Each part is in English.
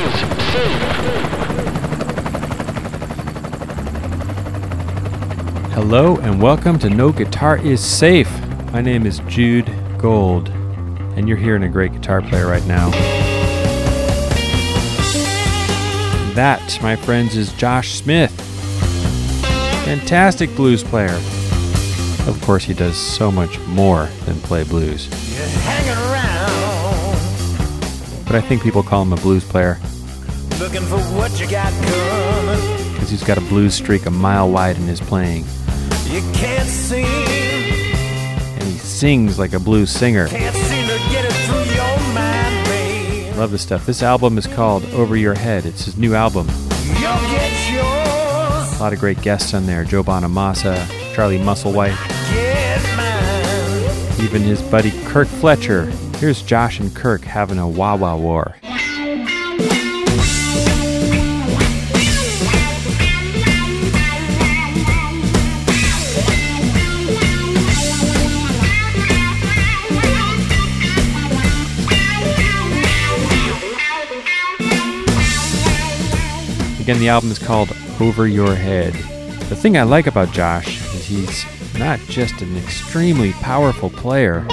is safe. Hello and welcome to No Guitar is Safe. My name is Jude Gold, and you're hearing a great guitar player right now. That, my friends, is Josh Smith. Fantastic blues player. Of course, he does so much more than play blues. But I think people call him a blues player looking for what you got coming. because he's got a blues streak a mile wide in his playing. You can't seem, And he sings like a blues singer. can't seem to get it through your mind. Love this stuff. This album is called Over Your Head. It's his new album. You'll get yours, A lot of great guests on there Joe Bonamassa, Charlie Musselwhite. Even his buddy Kirk Fletcher. Here's Josh and Kirk having a wah wah war. Again, the album is called Over Your Head. The thing I like about Josh is he's not just an extremely powerful player,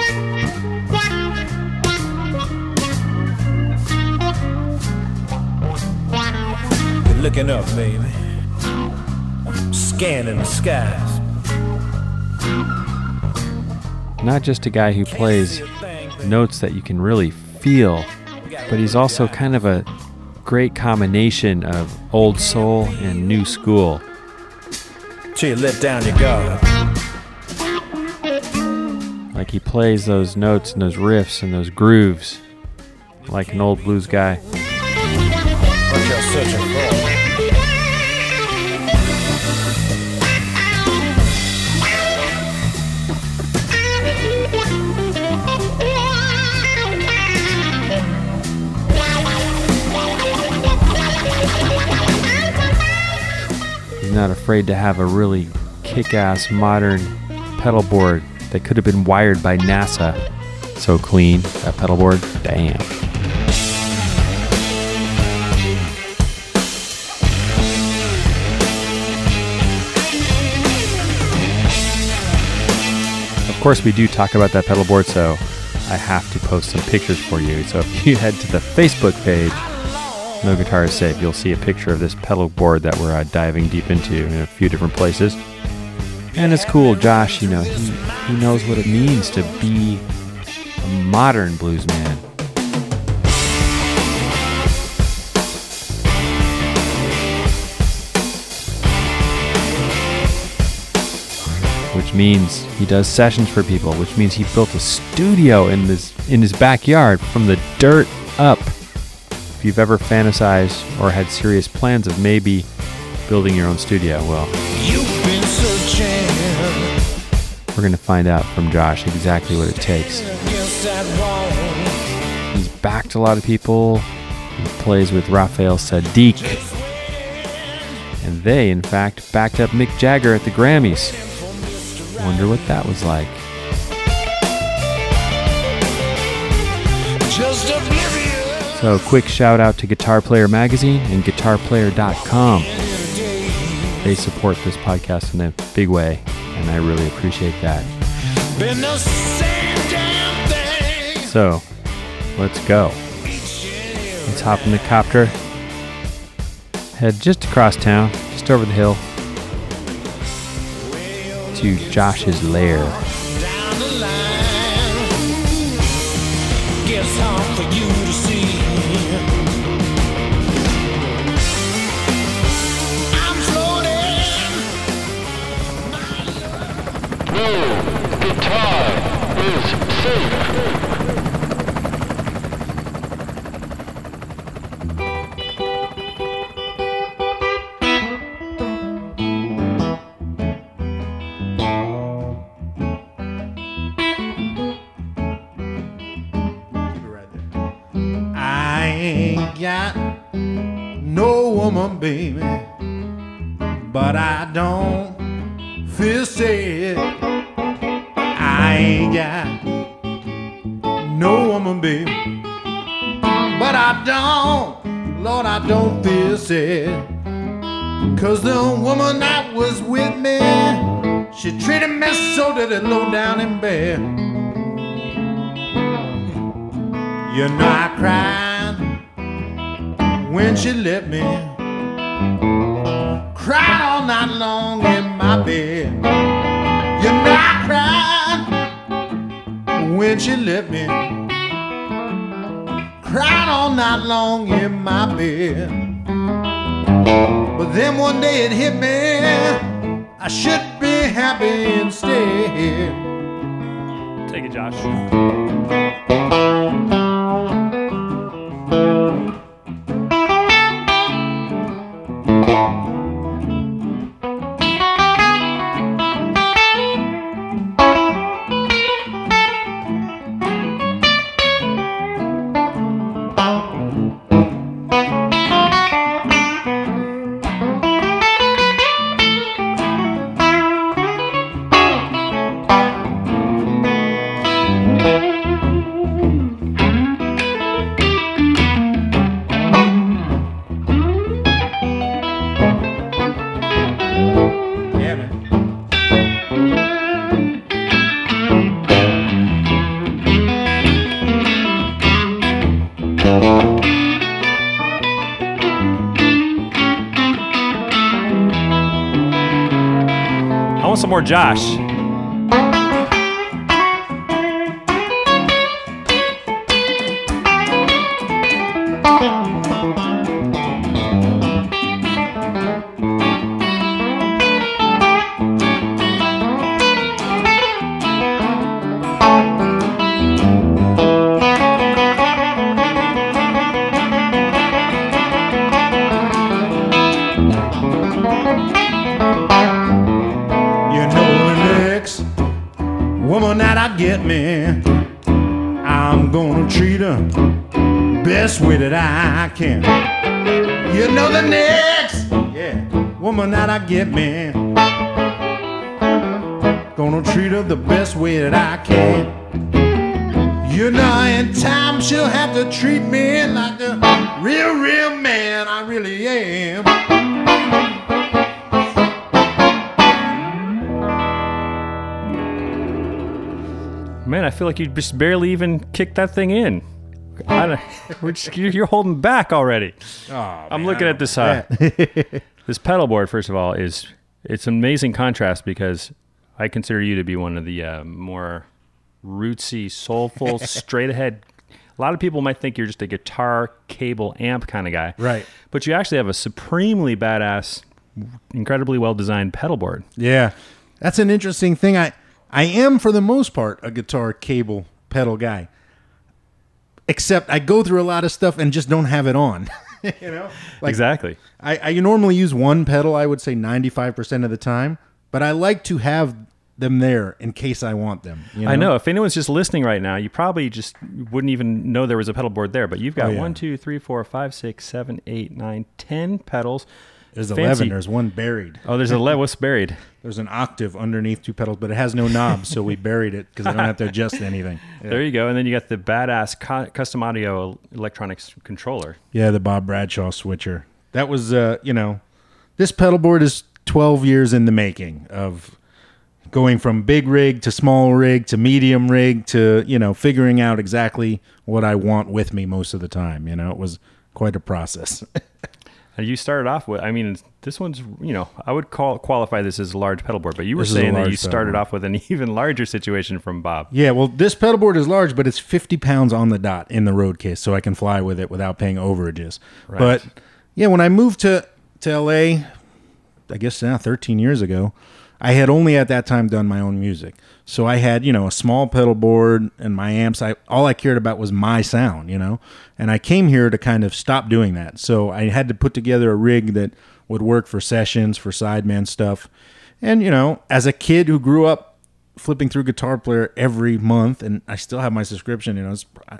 You're looking up, baby. Scanning the skies. not just a guy who plays thing, notes that you can really feel, but he's also kind of a great combination of old soul and new school. Till you let down your guard. Like he plays those notes and those riffs and those grooves like an old blues guy. He's not afraid to have a really kick ass modern pedal board that could have been wired by NASA. So clean, that pedal board. Damn. Of course, we do talk about that pedal board, so I have to post some pictures for you. So if you head to the Facebook page, no Guitar is Safe. You'll see a picture of this pedal board that we're uh, diving deep into in a few different places. And it's cool, Josh, you know, he, he knows what it means to be a modern blues man. Which means he does sessions for people, which means he built a studio in his in his backyard from the dirt up if you've ever fantasized or had serious plans of maybe building your own studio, well, we're going to find out from Josh exactly what it takes. He's backed a lot of people. He plays with Raphael Saadiq. And they, in fact, backed up Mick Jagger at the Grammys. Wonder what that was like. So, quick shout out to Guitar Player Magazine and GuitarPlayer.com. They support this podcast in a big way, and I really appreciate that. Been the same damn thing. So, let's go. Let's hop in the copter. Head just across town, just over the hill, to Josh's lair. Down the line. Gets for you No guitar is safe. Josh. Man, I feel like you just barely even kicked that thing in. I don't, we're just, you're holding back already. I'm looking at this. Uh, this pedal board, first of all, is it's an amazing contrast because I consider you to be one of the uh, more rootsy, soulful, straight ahead. A lot of people might think you're just a guitar, cable, amp kind of guy, Right. But you actually have a supremely badass, incredibly well designed pedal board. Yeah, that's an interesting thing. I I am for the most part a guitar cable pedal guy, except I go through a lot of stuff and just don't have it on. you know, like exactly. I, I normally use one pedal. I would say ninety five percent of the time, but I like to have them there in case I want them. you I know. If anyone's just listening right now, you probably just wouldn't even know there was a pedal board there. But you've got Oh, yeah. one, two, three, four, five, six, seven, eight, nine, ten pedals. There's Fancy. eleven. There's one buried. Oh, there's a le- what's buried? There's an octave underneath two pedals, but it has no knobs, so we buried it because I don't have to adjust anything. Yeah. There you go. And then you got the badass co- custom audio electronics controller. Yeah, the Bob Bradshaw switcher. That was, uh, you know, this pedal board is 12 years in the making of going from big rig to small rig to medium rig to, you know, figuring out exactly what I want with me most of the time. You know, it was quite a process. You started off with, I mean, this one's, you know, I would call qualify this as a large pedal board, but you were This saying that you started off with an even larger situation from Bob. yeah, well, this pedal board is large, but it's 50 pounds on the dot in the road case, so I can fly with it without paying overages. Right. But yeah, when I moved to, to LA, I guess now 13 years ago, I had only at that time done my own music. So I had, you know, a small pedal board and my amps. I all I cared about was my sound, you know. And I came here to kind of stop doing that. So I had to put together a rig that would work for sessions, for sideman stuff. And, you know, as a kid who grew up flipping through guitar player every month and I still have my subscription, you know, it's uh,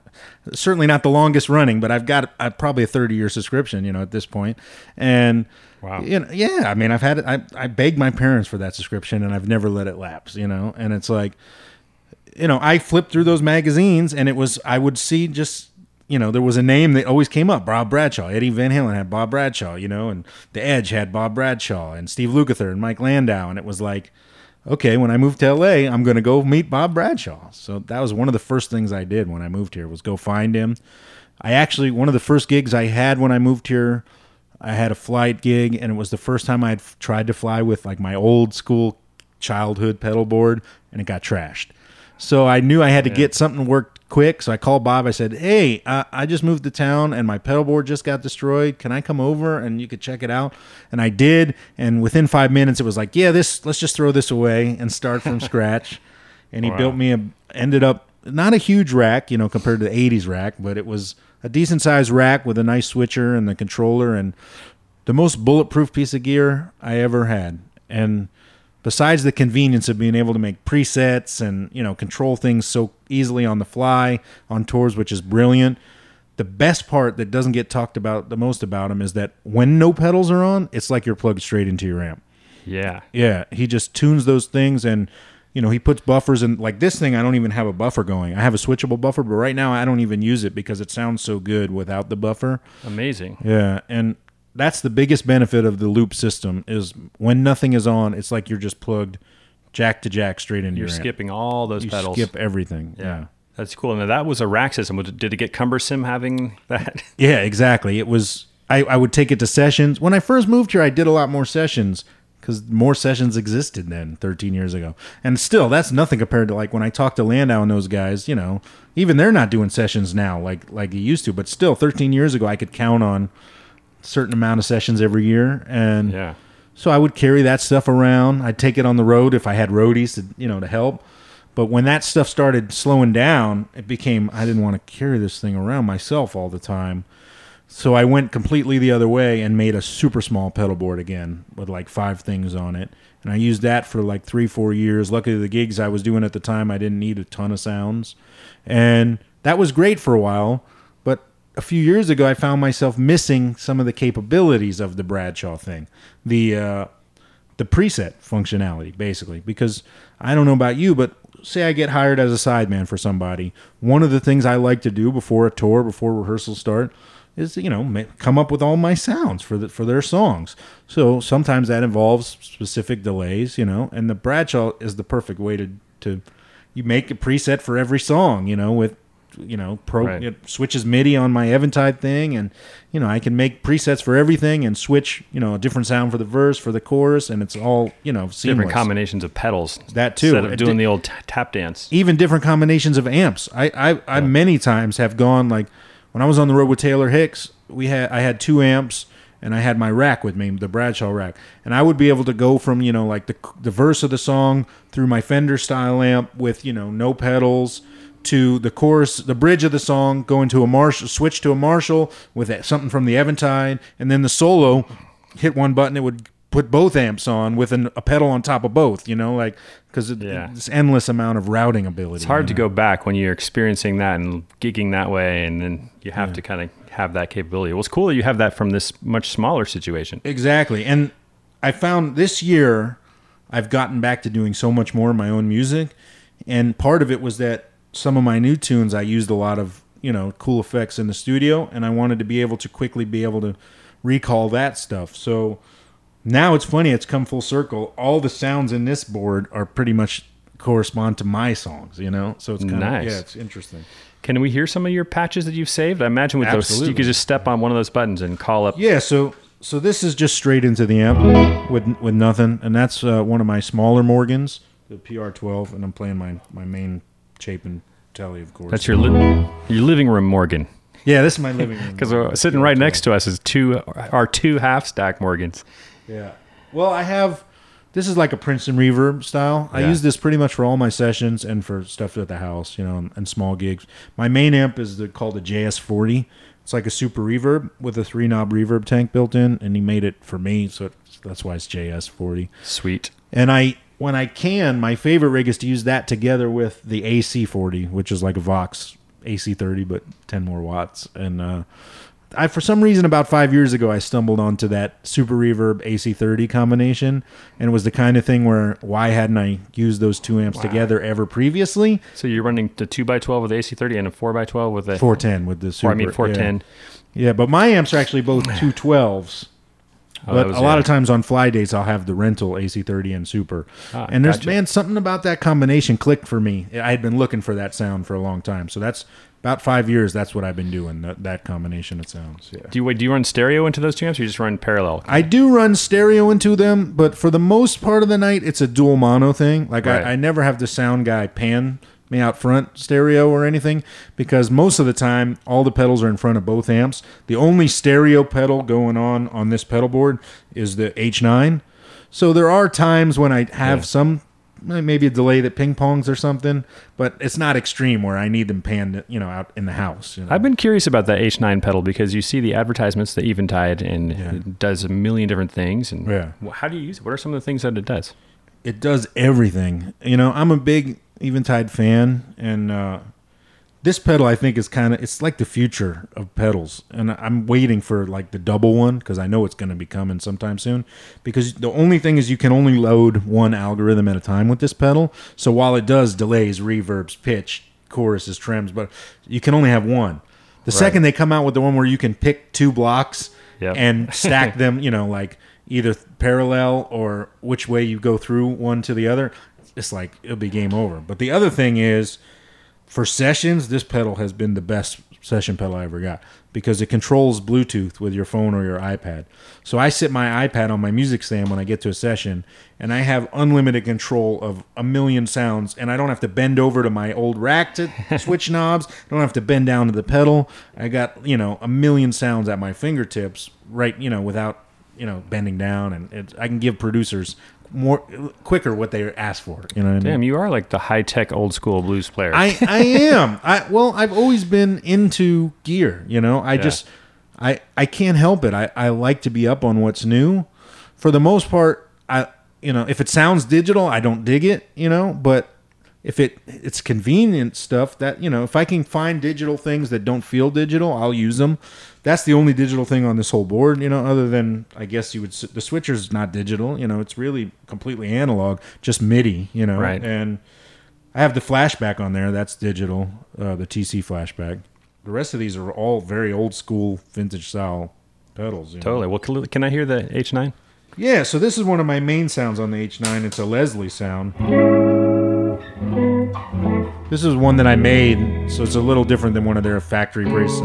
certainly not the longest running, but I've got uh, probably a 30 year subscription, you know, at this point. And Wow. you know, yeah, I mean, I've had it, I, I begged my parents for that subscription and I've never let it lapse, you know, and it's like, you know, I flipped through those magazines and it was, I would see just you know, there was a name that always came up: Bob Bradshaw. Eddie Van Halen had Bob Bradshaw, you know, and The Edge had Bob Bradshaw, and Steve Lukather and Mike Landau, and it was like, okay, when I moved to LA, I'm going to go meet Bob Bradshaw. So that was one of the first things I did when I moved here was go find him. I actually one of the first gigs I had when I moved here, I had a flight gig, and it was the first time I had tried to fly with like my old school childhood pedal board, and it got trashed. So I knew I had to get something worked quick. So I called Bob. I said, "Hey, uh, I just moved to town, and my pedal board just got destroyed. Can I come over and you could check it out?" And I did. And within five minutes, it was like, "Yeah, this. Let's just throw this away and start from scratch." And he Wow. built me a. Ended up not a huge rack, you know, compared to the '80s rack, but it was a decent sized rack with a nice switcher and the controller and the most bulletproof piece of gear I ever had. And besides the convenience of being able to make presets and you know control things so easily on the fly on tours, which is brilliant. The best part that doesn't get talked about the most about him is that when no pedals are on, it's like you're plugged straight into your amp. Yeah. Yeah, he just tunes those things and you know, he puts buffers in like this thing I don't even have a buffer going. I have a switchable buffer, but right now I don't even use it because it sounds so good without the buffer. Amazing. Yeah, and that's the biggest benefit of the loop system is when nothing is on, it's like you're just plugged jack to jack straight into You're your amp. skipping all those You pedals. skip everything. Yeah. That's cool. And that was a rack system. Did it get cumbersome having that? Yeah, exactly. It was. I, I would take it to sessions. When I first moved here, I did a lot more sessions because more sessions existed then 13 years ago. And still, that's nothing compared to like when I talked to Landau and those guys. You know, even they're not doing sessions now like like they used to. But still, 13 years ago, I could count on a certain amount of sessions every year, and yeah. so I would carry that stuff around. I'd take it on the road if I had roadies to you know to help. But when that stuff started slowing down, it became I didn't want to carry this thing around myself all the time. So I went completely the other way and made a super small pedal board again with like five things on it. And I used that for like three, four years. Luckily, the gigs I was doing at the time, I didn't need a ton of sounds. And that was great for a while. But a few years ago, I found myself missing some of the capabilities of the Bradshaw thing. The, uh, the preset functionality, basically. Because I don't know about you, but say I get hired as a sideman for somebody, one of the things I like to do before a tour, before rehearsals start, is you know ma- come up with all my sounds for the, for their songs. So sometimes that involves specific delays, you know, and the Bradshaw is the perfect way to to you make a preset for every song, you know, with you know pro Right. it switches MIDI on my Eventide thing, and you know I can make presets for everything and switch you know a different sound for the verse for the chorus, and it's all you know seamless. Different combinations of pedals. That too. Instead of doing the old t- tap dance. even different combinations of amps. I I, I many times have gone like when I was on the road with Taylor Hicks, we had I had two amps and I had my rack with me, the Bradshaw rack, and I would be able to go from you know like the the verse of the song through my Fender style amp with you know no pedals to the chorus, the bridge of the song, going to a Marshall, switch to a Marshall with something from the Eventide, and then the solo. Hit one button, it would put both amps on with an, a pedal on top of both. You know, like because it, Yeah. this endless amount of routing ability. It's hard to go back when you're experiencing that and gigging that way, and then you have to kind of have that capability. Well, it's cool that you have that from this much smaller situation. Exactly. And I found this year I've gotten back to doing so much more of my own music. And part of it was that some of my new tunes I used a lot of, you know, cool effects in the studio and I wanted to be able to quickly be able to recall that stuff. So now it's funny, it's come full circle. All the sounds in this board are pretty much correspond to my songs, you know? So it's kind Nice. of yeah, it's interesting. Can we hear some of your patches that you've saved? I imagine with those, you could just step on one of those buttons and call up. Yeah, so so this is just straight into the amp with with nothing, and that's uh, one of my smaller Morgans, the PR12, and I'm playing my my main Chapin Telly, of course. That's your li- your living room Morgan. yeah, this is my living room. Because uh, sitting right next to us is two our two half stack Morgans. Yeah. Well, I have. This is like a Princeton reverb style. I Yeah. use this pretty much for all my sessions and for stuff at the house, you know, and, and small gigs. My main amp is the, called the JS40. It's like a super reverb with a three knob reverb tank built in, and he made it for me, so it's, that's why it's JS40. Sweet. And I, when I can, my favorite rig is to use that together with the AC40, which is like a Vox AC30, but 10 more watts. And uh, I for some reason about five years ago I stumbled onto that Super Reverb AC30 combination, and it was the kind of thing where why hadn't I used those two amps together ever previously? So you're running the two x twelve with the AC30 and a four x twelve with the 410 with the Super. or I mean four ten. Yeah. yeah, but my amps are actually both two twelves. Oh, But a lot the- of times on fly days, I'll have the rental AC30 and Super. Ah, and there's gotcha. man something about that combination clicked for me. I had been looking for that sound for a long time. So that's about five years. That's what I've been doing. That, that combination of sounds. Yeah. Do you wait? Do you run stereo into those two amps, or you just run parallel? I do run stereo into them, but for the most part of the night, it's a dual mono thing. Like Right. I, I never have the sound guy pan me out front stereo or anything because most of the time all the pedals are in front of both amps. The only stereo pedal going on on this pedal board is the H9. So there are times when I have Yeah. some eh, maybe a delay that ping pongs or something, but it's not extreme where I need them panned, you know, out in the house. You know? I've been curious about that H9 pedal because you see the advertisements, the Eventide, and Yeah. it does a million different things. And Yeah. how do you use it? What are some of the things that it does? it does everything. You know, I'm a big Eventide fan, and uh, this pedal I think is kind of it's like the future of pedals. And I'm waiting for like the double one because I know it's going to be coming sometime soon. Because the only thing is you can only load one algorithm at a time with this pedal. So while it does delays, reverbs, pitch, choruses, trims, but you can only have one. The second they come out with the one where you can pick two blocks Yep. and stack them, you know, like either parallel or which way you go through one to the other, it's like it'll be game over. But the other thing is for sessions, this pedal has been the best session pedal I ever got because it controls Bluetooth with your phone or your iPad. So I sit my iPad on my music stand when I get to a session and I have unlimited control of a million sounds and I don't have to bend over to my old rack to switch knobs. I don't have to bend down to the pedal. I got, you know, a million sounds at my fingertips right, you know, without, you know, bending down and it, I can give producers more quicker what they ask for, you know what I mean? Damn, you are like the high tech old school blues player. I, I am. I well, I've always been into gear. You know, I just I I can't help it. I I like to be up on what's new. For the most part, I you know if it sounds digital, I don't dig it. You know, but if it it's convenient stuff that you know if I can find digital things that don't feel digital, I'll use them. That's the only digital thing on this whole board, you know. Other than I guess you would the switcher's not digital, you know. It's really completely analog, just MIDI, you know. Right. And I have the flashback on there. That's digital, uh, the TC flashback. The rest of these are all very old school, vintage style pedals. you know. totally. Well, can, can I hear the H9? Yeah, so this is one of my main sounds on the H9. It's a Leslie sound. This is one that I made, so it's a little different than one of their factory presets.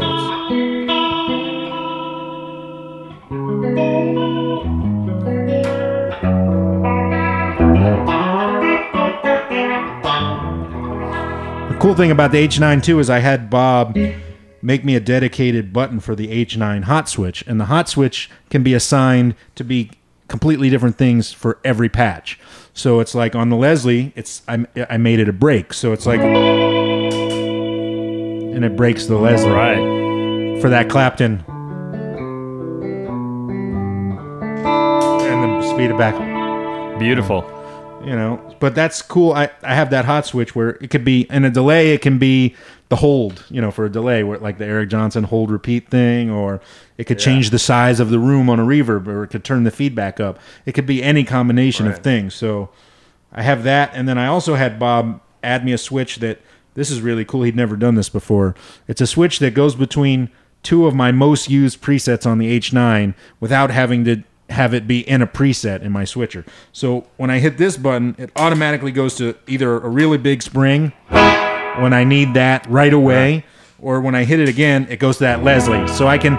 The cool thing about the H9 too is I had Bob make me a dedicated button for the H9 hot switch, and the hot switch can be assigned to be completely different things for every patch. So it's like on the Leslie, it's I, I made it a break, so it's like, and it breaks the Leslie. Right. for that Clapton, and then speed it back. Beautiful. you know but that's cool. I i have that hot switch where it could be in a delay it can be the hold you know for a delay where like the eric johnson hold repeat thing or it could change the size of the room on a reverb or it could turn the feedback up. It could be any combination of things. So i have that and then i also had bob add me a switch that this is really cool he'd never done this before. It's a switch that goes between two of my most used presets on the h9 without having to have it be in a preset in my switcher. So when I hit this button, it automatically goes to either a really big spring when I need that right away, or when I hit it again, it goes to that Leslie. So I can,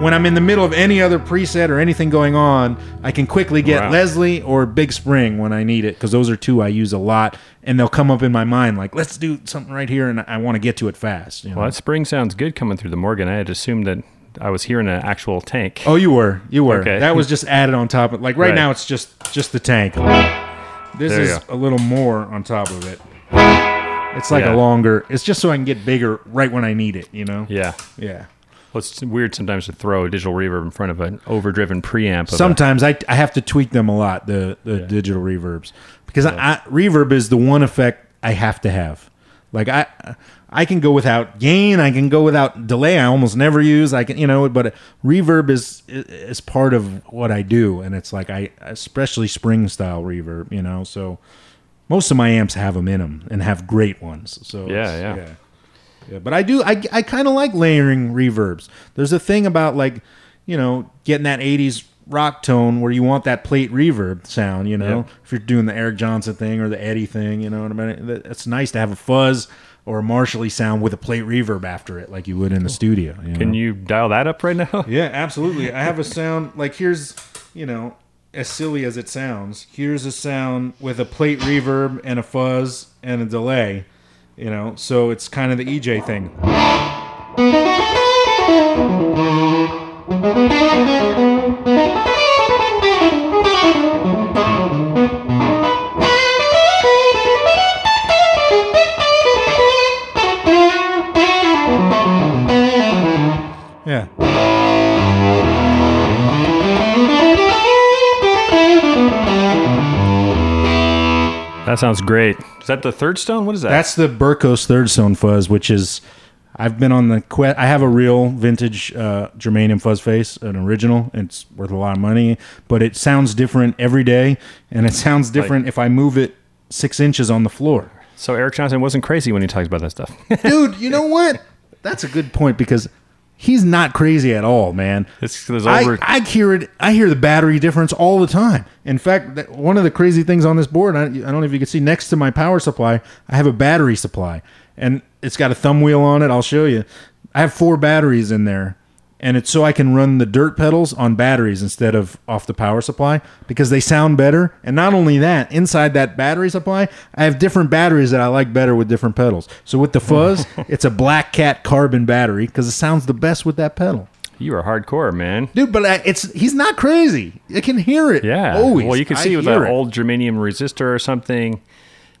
when I'm in the middle of any other preset or anything going on, I can quickly get Wow. Leslie or Big Spring when I need it, because those are two I use a lot, and they'll come up in my mind like, let's do something right here, and I want to get to it fast. You know? Well, that spring sounds good coming through the Morgan. I had assumed that I was hearing an actual tank. Oh, you were, you were. Okay. That was just added on top of. Like right, Right. now, it's just just the tank. This There is a little more on top of it. It's like Yeah. a longer. It's just so I can get bigger right when I need it. You know. Yeah. Yeah. Well, it's weird sometimes to throw a digital reverb in front of an overdriven preamp. Sometimes I I have to tweak them a lot. The the digital reverbs because I, I, reverb is the one effect I have to have. Like I, I can go without gain. I can go without delay. I almost never use. I can, you know, but reverb is is part of what I do, and it's like I, especially spring style reverb. You know, so most of my amps have them in them and have great ones. So Yeah, yeah. yeah. Yeah, but I do. I, I kind of like layering reverbs. There's a thing about like, you know, getting that '80s rock tone where you want that plate reverb sound. You know, Yeah. if you're doing the Eric Johnson thing or the Eddie thing, you know what I mean. It's nice to have a fuzz or a Marshally sound with a plate reverb after it, like you would in the studio. You Can know? you dial that up right now? Yeah, absolutely. I have a sound like here's, you know, as silly as it sounds, here's a sound with a plate reverb and a fuzz and a delay, you know. So it's kind of the EJ thing. That sounds great. Is that the third stone? What is that? That's the Burkos third stone fuzz, which is I've been on the quest. I have a real vintage uh, Germanium fuzz face, an original. It's worth a lot of money, but it sounds different every day, and it sounds different if I move it six inches on the floor. so Eric Johnson wasn't crazy when he talks about that stuff. Dude, you know what? That's a good point because he's not crazy at all, man. It's there's I. I hear it. I hear the battery difference all the time. In fact, one of the crazy things on this board, I, I don't know if you can see, next to my power supply, I have a battery supply, and it's got a thumb wheel on it. I'll show you. I have four batteries in there, and it's so I can run the dirt pedals on batteries instead of off the power supply because they sound better. And not only that, inside that battery supply, I have different batteries that I like better with different pedals. So with the fuzz, it's a Black Cat carbon battery because it sounds the best with that pedal. you are hardcore, man. Dude, but I, it's he's not crazy. I can hear it. Yeah. always. Well, you can I see with hear that it. old germanium resistor or something.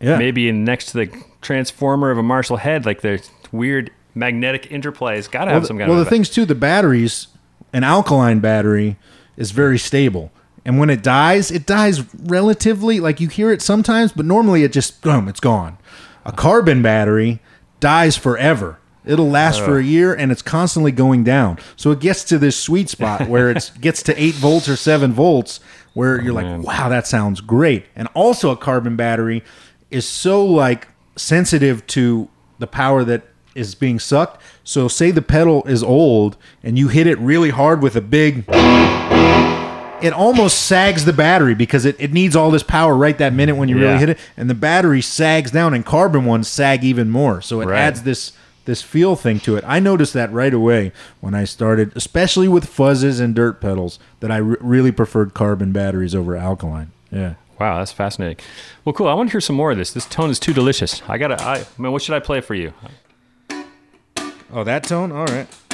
yeah. Maybe in next to the transformer of a Marshall head, like the weird magnetic interplay. It's got to have the, some kind well, of. Well, the things too. The batteries, an alkaline battery, is very stable, and when it dies, it dies relatively. Like you hear it sometimes, but normally it just boom, it's gone. A carbon battery dies forever. It'll last for a year, and it's constantly going down. So it gets to this sweet spot where it gets to eight volts or seven volts, where oh, you're man. like, "Wow, that sounds great." And also, a carbon battery is so like sensitive to the power that is being sucked. So say the pedal is old and you hit it really hard with a big it almost sags the battery because it, it needs all this power right that minute when you really hit it and the battery sags down and carbon ones sag even more so it Right. adds this this feel thing to it i noticed that right away when i started especially with fuzzes and dirt pedals that i re- really preferred carbon batteries over alkaline yeah wow, that's fascinating. Well, cool. I want to hear some more of this. This tone is too delicious. I gotta. I, I mean, what should I play for you? Oh that tone? All right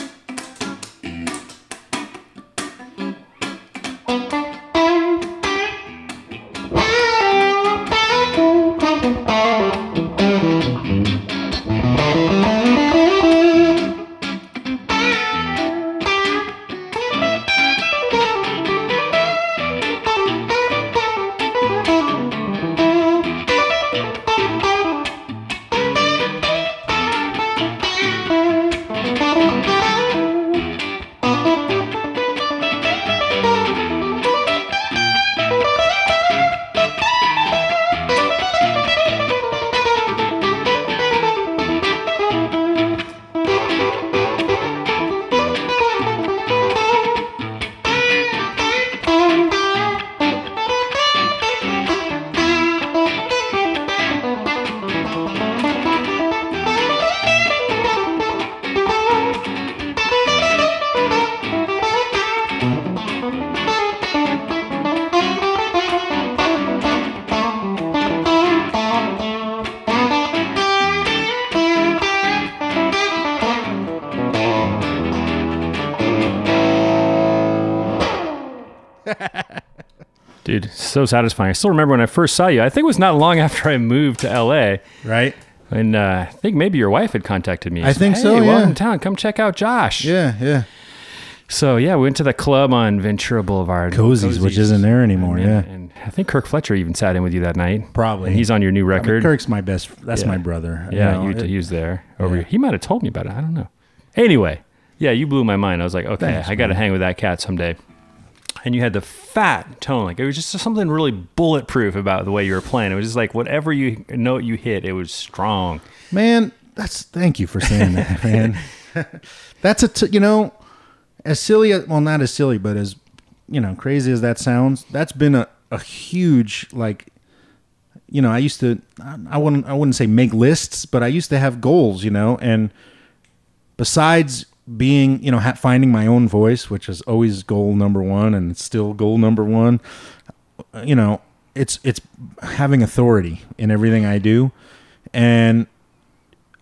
so satisfying. I still remember when I first saw you. I think it was not long after I moved to LA. right And uh, I think maybe your wife had contacted me. I Said, think hey, so, yeah. Welcome to town. Come check out Josh. yeah yeah So yeah, we went to the club on Ventura Boulevard. Cozy's, which isn't there anymore, And- yeah. and I think Kirk Fletcher even sat in with you that night. Probably. And he's on your new I mean, record. Kirk's my best. That's Yeah. my brother. you yeah, know, you, it- he was there. Over yeah. He might have told me about it. I don't know. Anyway, yeah, you blew my mind. I was like, okay, Thanks, I got to hang with that cat someday. And you had the fat tone, like it was just something really bulletproof about the way you were playing. It was just like whatever you note you hit, it was strong. man. That's thank you for saying that, man. that's a t- you know, as silly as well, not as silly, but as you know, crazy as that sounds. That's been a, a huge like. You know, I used to. I- I wouldn't. I wouldn't say make lists, but I used to have goals. You know, and besides being, you know, ha- finding my own voice, which is always goal number one, and it's still goal number one. uh, You know, it's it's having authority in everything I do, and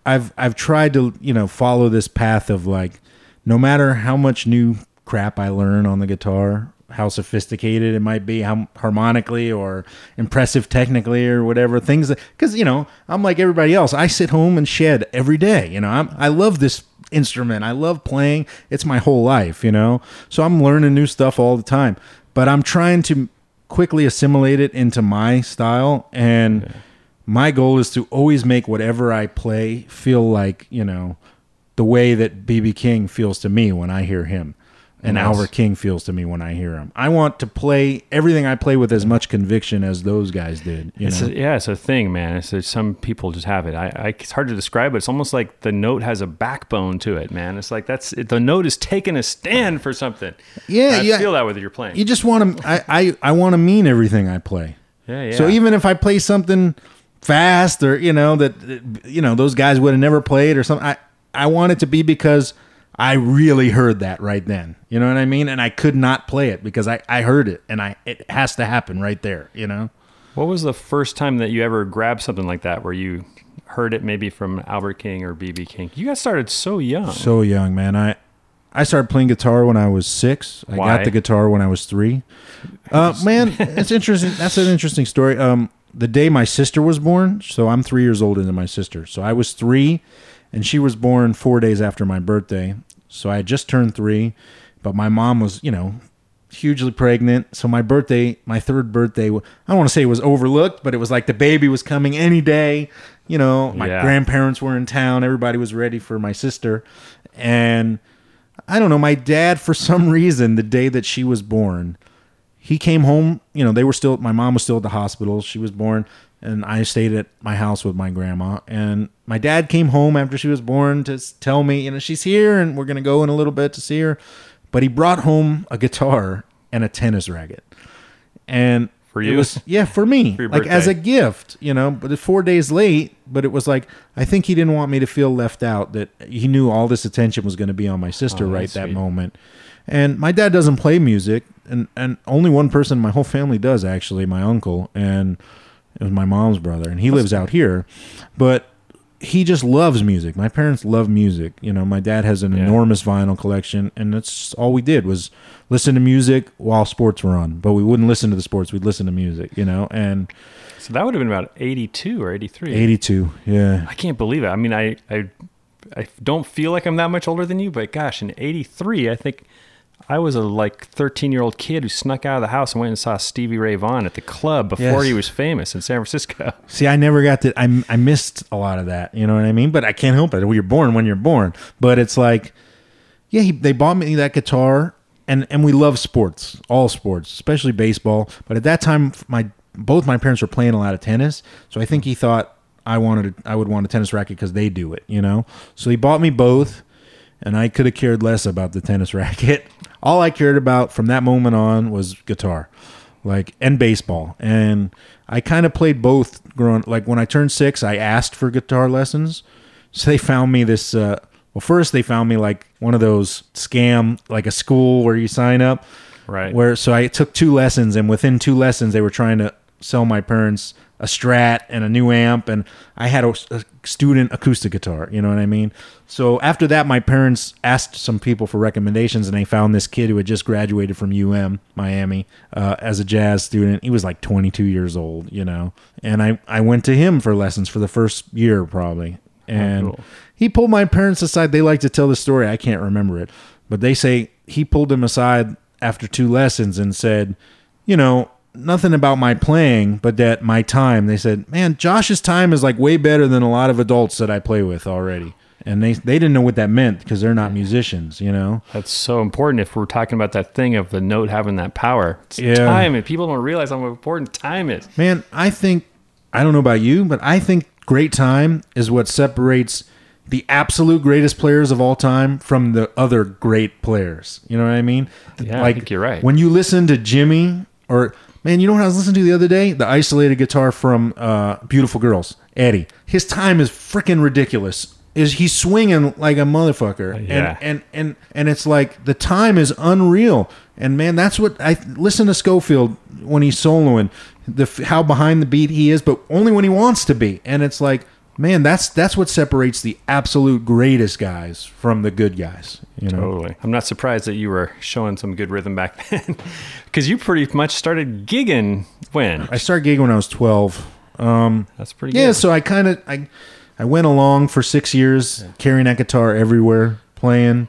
I've I've tried to you know follow this path of like, no matter how much new crap I learn on the guitar, how sophisticated it might be, how harmonically or impressive technically or whatever things because you know I'm like everybody else. I sit home and shed every day. You know, I'm I love this instrument. I love playing. It's my whole life. You know, so I'm learning new stuff all the time. But I'm trying to quickly assimilate it into my style and my goal is to always make whatever I play feel like, you know, the way that BB King feels to me when I hear him. And Nice. Albert King feels to me when I hear him. I want to play everything I play with as much conviction as those guys did. You It's know? a, yeah, it's a thing, man. It's, it's some people just have it. I, I, it's hard to describe, but it's almost like the note has a backbone to it, man. It's like that's it, the note is taking a stand for something. Yeah, I yeah. feel that with you're playing. you just want to. I I, I want to mean everything I play. yeah, yeah. So even if I play something fast or you know that that, you know those guys would have never played or something, I I want it to be because I really heard that right then. You know what I mean? And I could not play it because I I heard it and I it has to happen right there. You know? what was the first time that you ever grabbed something like that, where you heard it maybe from Albert King or BB King? You guys started so young. So young, man. I I started playing guitar when I was six. I Why? got the guitar when I was three. Uh, man, it's interesting. That's an interesting story. Um, the day my sister was born, so I'm three years older than my sister. So I was three, and she was born four days after my birthday. So I had just turned three, but my mom was, you know, hugely pregnant. So my birthday, my third birthday, I don't want to say it was overlooked, but it was like the baby was coming any day. You know, my Yeah. grandparents were in town. Everybody was ready for my sister, and I don't know. My dad, for some reason, the day that she was born, he came home. You know, they were still. My mom was still at the hospital. She was born, and I stayed at my house with my grandma. And my dad came home after she was born to tell me, you know, she's here, and we're gonna go in a little bit to see her. But he brought home a guitar and a tennis racket, and For it you? was yeah for me, For like as a gift, you know. But it's four days late. But it was like I think he didn't want me to feel left out. That he knew all this attention was going to be on my sister Oh, right that sweet. moment. And my dad doesn't play music, and and only one person in my whole family does actually, my uncle, and it was my mom's brother, and he lives out here, but he just loves music. My parents love music. You know, my dad has an Yeah. enormous vinyl collection, and that's all we did was listen to music while sports were on. But we wouldn't listen to the sports; we'd listen to music. You know, and so that would have been about 82 or 83. eighty-two, yeah. I can't believe it. I mean, I, I, I don't feel like I'm that much older than you, but gosh, in '83, I think I was a like 13 year old kid who snuck out of the house and went and saw Stevie Ray Vaughan at the club before Yes. he was famous in San Francisco. See, I never got to. I I missed a lot of that. You know what I mean? But I can't help it. Well, you're born when you're born. But it's like, yeah, he, they bought me that guitar, and and we love sports, all sports, especially baseball. But at that time, my both my parents were playing a lot of tennis, so I think he thought I wanted I would want a tennis racket because they do it. You know, so he bought me both, and I could have cared less about the tennis racket. All I cared about from that moment on was guitar like and baseball. And i kind of played both growing like when i turned six i asked for guitar lessons. So they found me this uh well first they found me like one of those scam like a school where you sign up. Right. where so i took two lessons and within two lessons they were trying to sell my parents a strat and a new amp and i had a, a student acoustic guitar you know what i mean? So after that my parents asked some people for recommendations and they found this kid who had just graduated from um miami uh, as a jazz student. He was like 22 years old you know? And i i went to him for lessons for the first year probably. And cool. he pulled my parents aside. They like to tell the story. I can't remember it. But they say he pulled them aside after two lessons and said, you know, nothing about my playing, but that my time. They said, man, Josh's time is like way better than a lot of adults that I play with already. And they they didn't know what that meant because they're not musicians, you know. That's so important if we're talking about that thing of the note having that power. It's Yeah. time, and people don't realize how important time is. Man, I think I don't know about you, but I think great time is what separates the absolute greatest players of all time from the other great players. You know what I mean? Yeah, I think you're right. When you listen to Jimmy or man, you know what I was listening to the other day? The isolated guitar from uh, Beautiful Girls, Eddie. His time is freaking ridiculous. Is he's swinging like a motherfucker, Yeah. and and and and it's like the time is unreal. And man, that's what I listen to Scofield when he's soloing, the how behind the beat he is, but only when he wants to be. And it's like, man, that's that's what separates the absolute greatest guys from the good guys. You know, Totally. I'm not surprised that you were showing some good rhythm back then, because you pretty much started gigging when. I started gigging when I was twelve. Um, That's pretty yeah, good. so I kind of I I went along for six years, carrying that guitar everywhere, playing,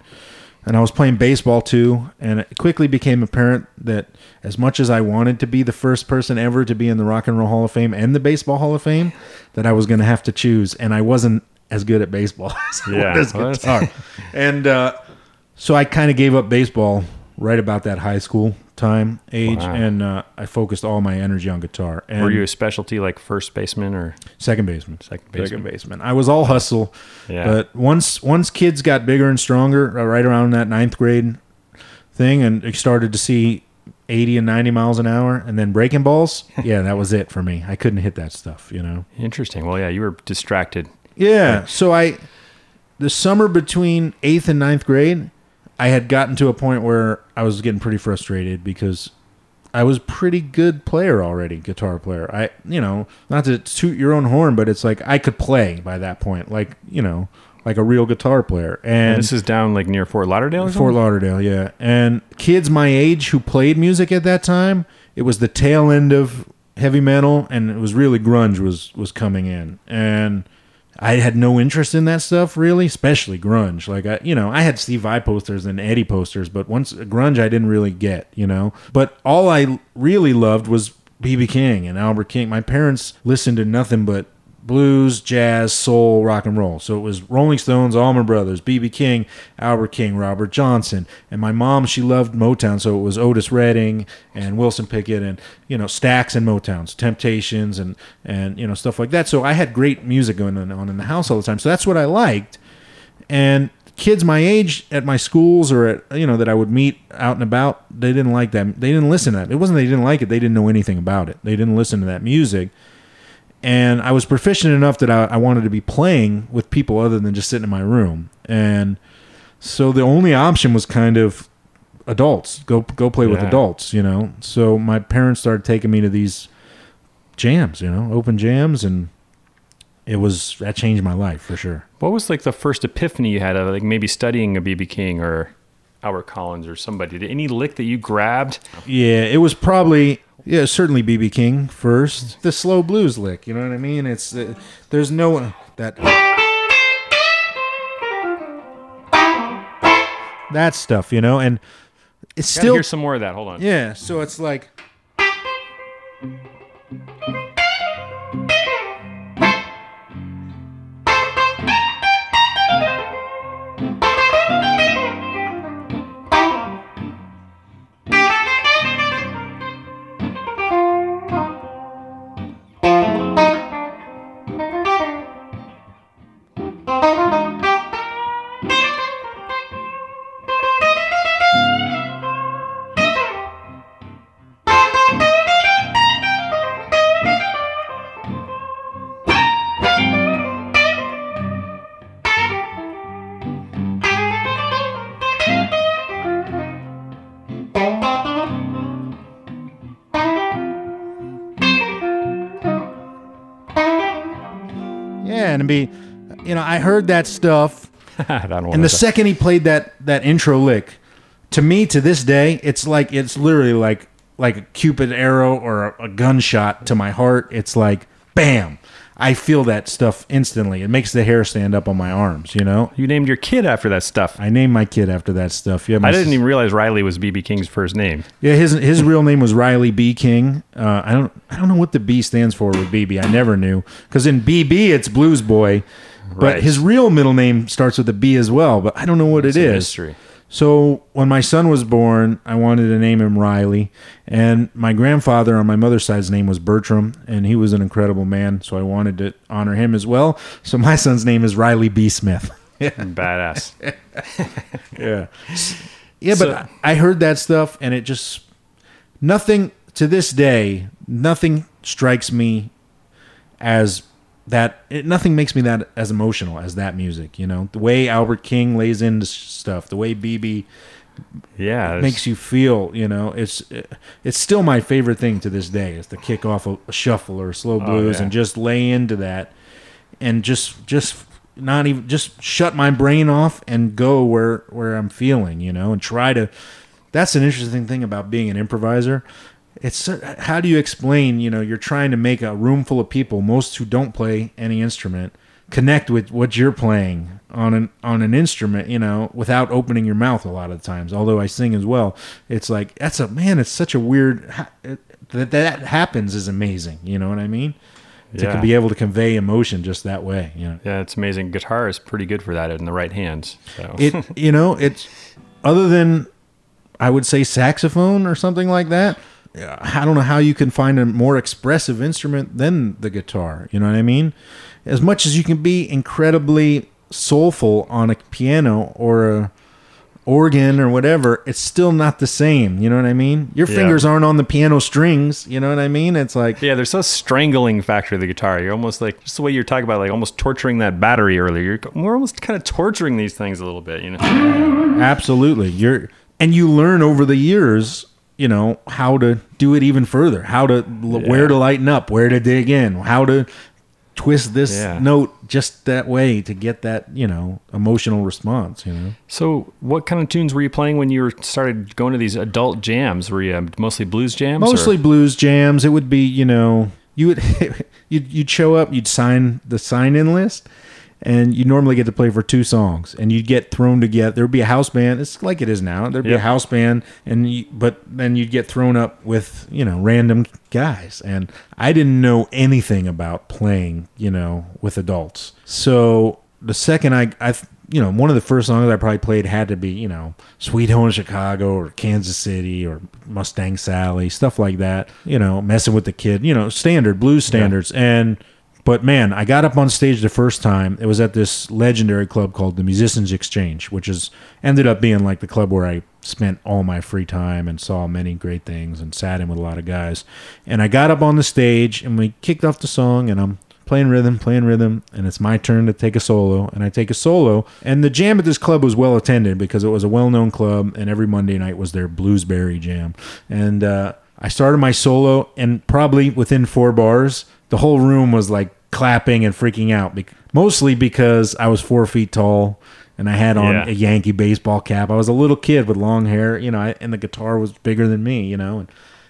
and I was playing baseball too. And it quickly became apparent that as much as I wanted to be the first person ever to be in the Rock and Roll Hall of Fame and the Baseball Hall of Fame, that I was going to have to choose, and I wasn't as good at baseball as I Yeah, was guitar. and uh, so I kind of gave up baseball right about that high school time age, Wow. and uh, I focused all my energy on guitar. And Were you a specialty like first baseman or second baseman? second baseman? Second baseman. I was all hustle, Yeah. but once once kids got bigger and stronger, uh, right around that ninth grade thing, and started to see eighty and ninety miles an hour, and then breaking balls. yeah, that was it for me. I couldn't hit that stuff, you know. Interesting. Well, yeah, you were distracted. Yeah. So I, the summer between eighth and ninth grade, I had gotten to a point where I was getting pretty frustrated because I was pretty good player already, guitar player. I, you know, not to toot your own horn, but it's like I could play by that point, like you know, like a real guitar player. And And this is down like near Fort Lauderdale or Fort? Lauderdale, yeah. And kids my age who played music at that time, it was the tail end of heavy metal, and it was really grunge was was coming in, and I had no interest in that stuff really, especially grunge. Like I, you know, I had Steve Vai posters and Eddie posters, but once grunge, I didn't really get, you know. But all I really loved was BB King and Albert King. My parents listened to nothing but blues, jazz, soul, rock and roll. So it was Rolling Stones, Allman Brothers, BB King, Albert King, Robert Johnson. And my mom, she loved Motown, so it was Otis Redding and Wilson Pickett and you know Stax and Motowns, Temptations and and you know stuff like that. So I had great music going on in the house all the time. So that's what I liked. And kids my age at my schools or at you know that I would meet out and about, they didn't like that. They didn't listen to that. It wasn't they didn't like it. They didn't know anything about it. They didn't listen to that music and I was proficient enough that I, I wanted to be playing with people other than just sitting in my room. And so the only option was kind of adults. Go go play with adults, you know. So my parents started taking me to these jams, you know, open jams and it was that changed my life for sure. What was like the first epiphany you had of like maybe studying a BB King or Albert Collins or somebody? Did any lick that you grabbed? Yeah, it was probably yeah, certainly BB King first. The slow blues lick, you know what I mean? It's uh, there's no that that stuff, you know, and it's Gotta still hear some more of that. Hold on. yeah. So it's like be you know, I heard that stuff I don't. And the second he played that that intro lick, to me to this day, it's like it's literally like like a cupid arrow or a, a gunshot to my heart. It's like bam. I feel that stuff instantly. It makes the hair stand up on my arms. You know, You named your kid after that stuff. I named my kid after that stuff. Yeah, I didn't sis- even realize Riley was BB King's first name. Yeah, his his real name was Riley B. King. Uh, I don't I don't know what the B stands for with BB. I never knew because in BB it's Blues Boy, but Right. his real middle name starts with a B as well. But I don't know what It's it a is. mystery. So when my son was born, I wanted to name him Riley, and my grandfather on my mother's side's name was Bertram, and he was an incredible man. So I wanted to honor him as well. So my son's name is Riley B. Smith. Badass. Yeah. Yeah, but So- I I heard that stuff and it just nothing to this day, nothing strikes me as that it, nothing makes me that as emotional as that music, you know. The way Albert King lays into stuff, the way BB Yeah. makes you feel, you know, it's it's still my favorite thing to this day is to kick off a, a shuffle or a slow oh, blues yeah. and just lay into that and just just not even just shut my brain off and go where where I'm feeling, you know, and try to that's an interesting thing about being an improviser. It's how do you explain, you know, you're trying to make a room full of people, most who don't play any instrument, connect with what you're playing on an on an instrument, you know, without opening your mouth a lot of the times. Although I sing as well, it's like that's a man. It's such a weird that that happens is amazing. You know what I mean? To Yeah. be able to convey emotion just that way. You know, Yeah, it's amazing. Guitar is pretty good for that in the right hands. So it you know it's other than I would say saxophone or something like that. Yeah, I don't know how you can find a more expressive instrument than the guitar. You know what I mean? As much as you can be incredibly soulful on a piano or a organ or whatever, it's still not the same. You know what I mean? Your Yeah. fingers aren't on the piano strings. You know what I mean? It's like yeah, there's a strangling factor to the guitar. You're almost like just the way you're talking about, like almost torturing that battery earlier. You're, we're almost kind of torturing these things a little bit, you know. Absolutely. You're and you learn over the years, you know, how to do it even further, how to where to lighten up, where to dig in, how to twist this Yeah. note just that way to get that, you know, emotional response, you know. So, what kind of tunes were you playing when you started going to these adult jams? Were you um, mostly blues jams? or- Mostly blues jams. It would be, you know, you would you'd, you'd show up, you'd sign the sign in list, and you normally get to play for two songs, and you'd get thrown together. There would be a house band. It's like it is now. There'd be a house band, and you, but then you'd get thrown up with you know random guys, and I didn't know anything about playing, you know, with adults. So the second I I you know, one of the first songs I probably played had to be, you know, Sweet Home Chicago or Kansas City or Mustang Sally, stuff like that. You know, messing with the kid, you know, standard blues standards. And but man, I got up on stage the first time. It was at this legendary club called the Musicians Exchange, which is ended up being like the club where I spent all my free time and saw many great things and sat in with a lot of guys. And I got up on the stage and we kicked off the song and I'm playing rhythm, playing rhythm, and it's my turn to take a solo, and I take a solo. And the jam at this club was well attended because it was a well-known club, and every Monday night was their Bluesberry jam. And uh, I started my solo, and probably within four bars, the whole room was like clapping and freaking out, bec- mostly because I was four feet tall. And I had on Yeah. a Yankee baseball cap. I was a little kid with long hair, you know, I, and the guitar was bigger than me, you know. And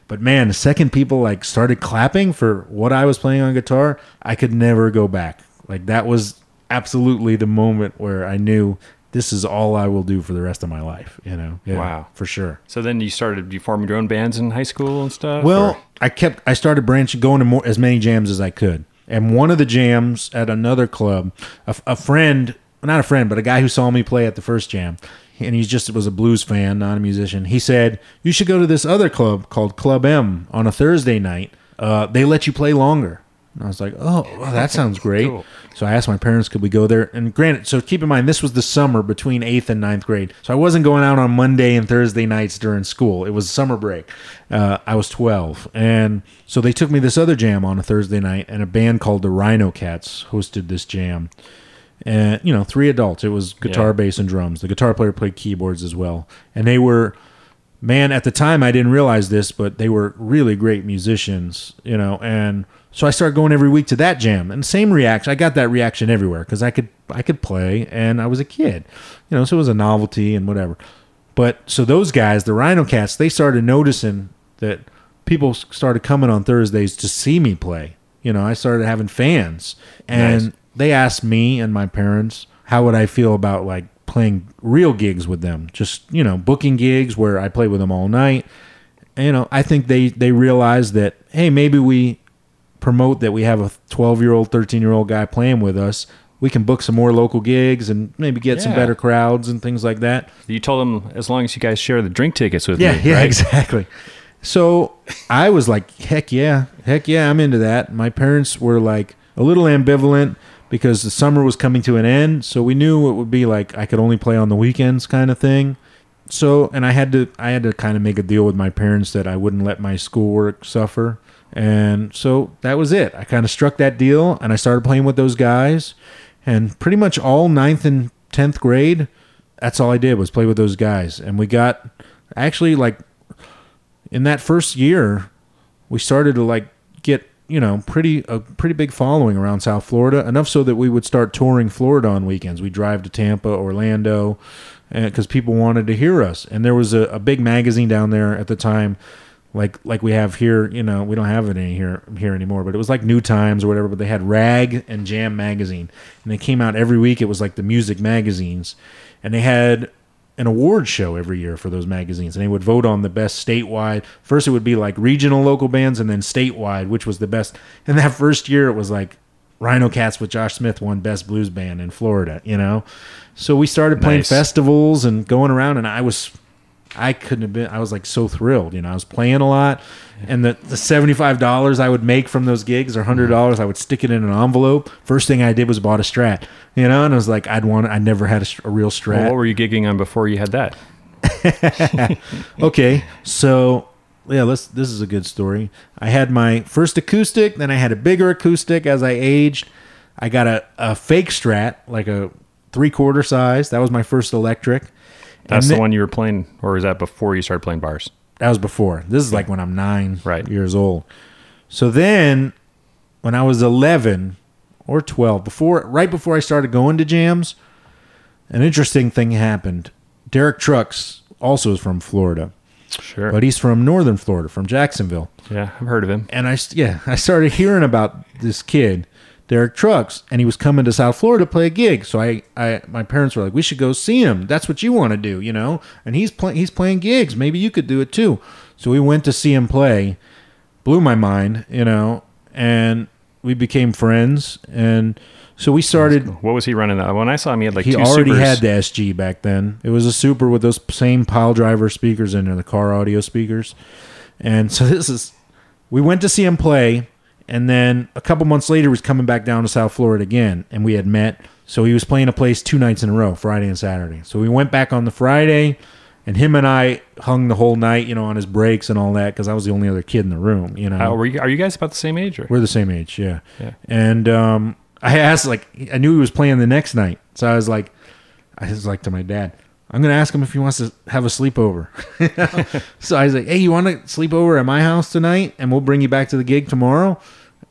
but man, the second people like started clapping for what I was playing on guitar, I could never go back. Like that was absolutely the moment where I knew this is all I will do for the rest of my life. You know? Yeah, Wow. for sure. So then you started you formed your own bands in high school and stuff. Well, or- I kept I started branching, going to more as many jams as I could. And one of the jams at another club, a, a friend, not a friend, but a guy who saw me play at the first jam, and he just was a blues fan, not a musician. He said, "You should go to this other club called Club M on a Thursday night. Uh, they let you play longer." And I was like, "Oh, well, that sounds great." Cool. So I asked my parents, could we go there? And granted, so keep in mind, this was the summer between eighth and ninth grade. So I wasn't going out on Monday and Thursday nights during school. It was summer break. Uh, I was 12. And so they took me this other jam on a Thursday night, and a band called the Rhino Cats hosted this jam. And, you know, three adults. It was guitar, Yeah. bass, and drums. The guitar player played keyboards as well. And they were man, at the time I didn't realize this, but they were really great musicians, you know, and so I started going every week to that jam. And same reaction, I got that reaction everywhere because I could I could play and I was a kid, you know, so it was a novelty and whatever. But so those guys, the Rhino Cats, they started noticing that people started coming on Thursdays to see me play. You know, I started having fans, and Nice. they asked me and my parents how would I feel about like playing real gigs with them, just you know, booking gigs where I play with them all night. And, you know, I think they they realized that hey, maybe we promote that we have a 12 year old, 13 year old guy playing with us. We can book some more local gigs and maybe get some better crowds and things like that. You told them as long as you guys share the drink tickets with Yeah, me. yeah, right? exactly. So I was like, heck yeah, heck yeah, I'm into that. My parents were like a little ambivalent because the summer was coming to an end, so we knew it would be like I could only play on the weekends kind of thing. So, and I had to, I had to kind of make a deal with my parents that I wouldn't let my schoolwork suffer, and so that was it. I kind of struck that deal, and I started playing with those guys, and pretty much all ninth and tenth grade, that's all I did was play with those guys, and we got actually like in that first year, we started to like get you know pretty a pretty big following around South Florida, enough so that we would start touring Florida on weekends. We drive to Tampa, Orlando, because people wanted to hear us. And there was a, a big magazine down there at the time, like like we have here. You know, we don't have it any here here anymore, but it was like New Times or whatever. But they had Rag and Jam magazine, and they came out every week. It was like the music magazines, and they had an award show every year for those magazines and they would vote on the best statewide first it would be like regional local bands and then statewide which was the best and that first year it was like rhino cats with josh smith won best blues band in florida you know so we started playing Nice. festivals and going around and i was i couldn't have been i was like so thrilled you know i was playing a lot and the, the $75 i would make from those gigs or $100 i would stick it in an envelope first thing i did was bought a strat you know and i was like i'd want i never had a, a real strat Well, what were you gigging on before you had that? okay, so yeah, let's. This is a good story. I had my first acoustic, then I had a bigger acoustic as I aged. I got a, a fake Strat, like a three quarter size. That was my first electric. That's And the one you were playing, or was that before you started playing bars? That was before. This is like when I'm nine Right. years old. So then, when I was 11 or 12, before right before I started going to jams, an interesting thing happened. Derek Trucks also is from Florida, Sure. but he's from northern Florida, from Jacksonville. yeah, I've heard of him. and I yeah I started hearing about this kid Derek Trucks and he was coming to South Florida to play a gig. So I, I my parents were like we should go see him. That's what you want to do you know? And he's playing he's playing gigs. Maybe you could do it too. So we went to see him play. Blew my mind you know? And we became friends. And so we started What was he running? That when I saw him, he had like he two already supers. had the SG back then. It was a super with those same pile driver speakers in there, the car audio speakers. And so this is, we went to see him play, and then a couple months later, he was coming back down to South Florida again, and we had met. So he was playing a place two nights in a row, Friday and Saturday. So we went back on the Friday, and him and I hung the whole night, you know, on his breaks and all that, because I was the only other kid in the room, you know. How, were you, are you guys about the same age? Or? We're the same age, yeah. Yeah. And um, I asked, like, I knew he was playing the next night, so I was like, I was like to my dad, I'm gonna ask him if he wants to have a sleepover. so I was like, Hey, you want to sleep over at my house tonight, and we'll bring you back to the gig tomorrow?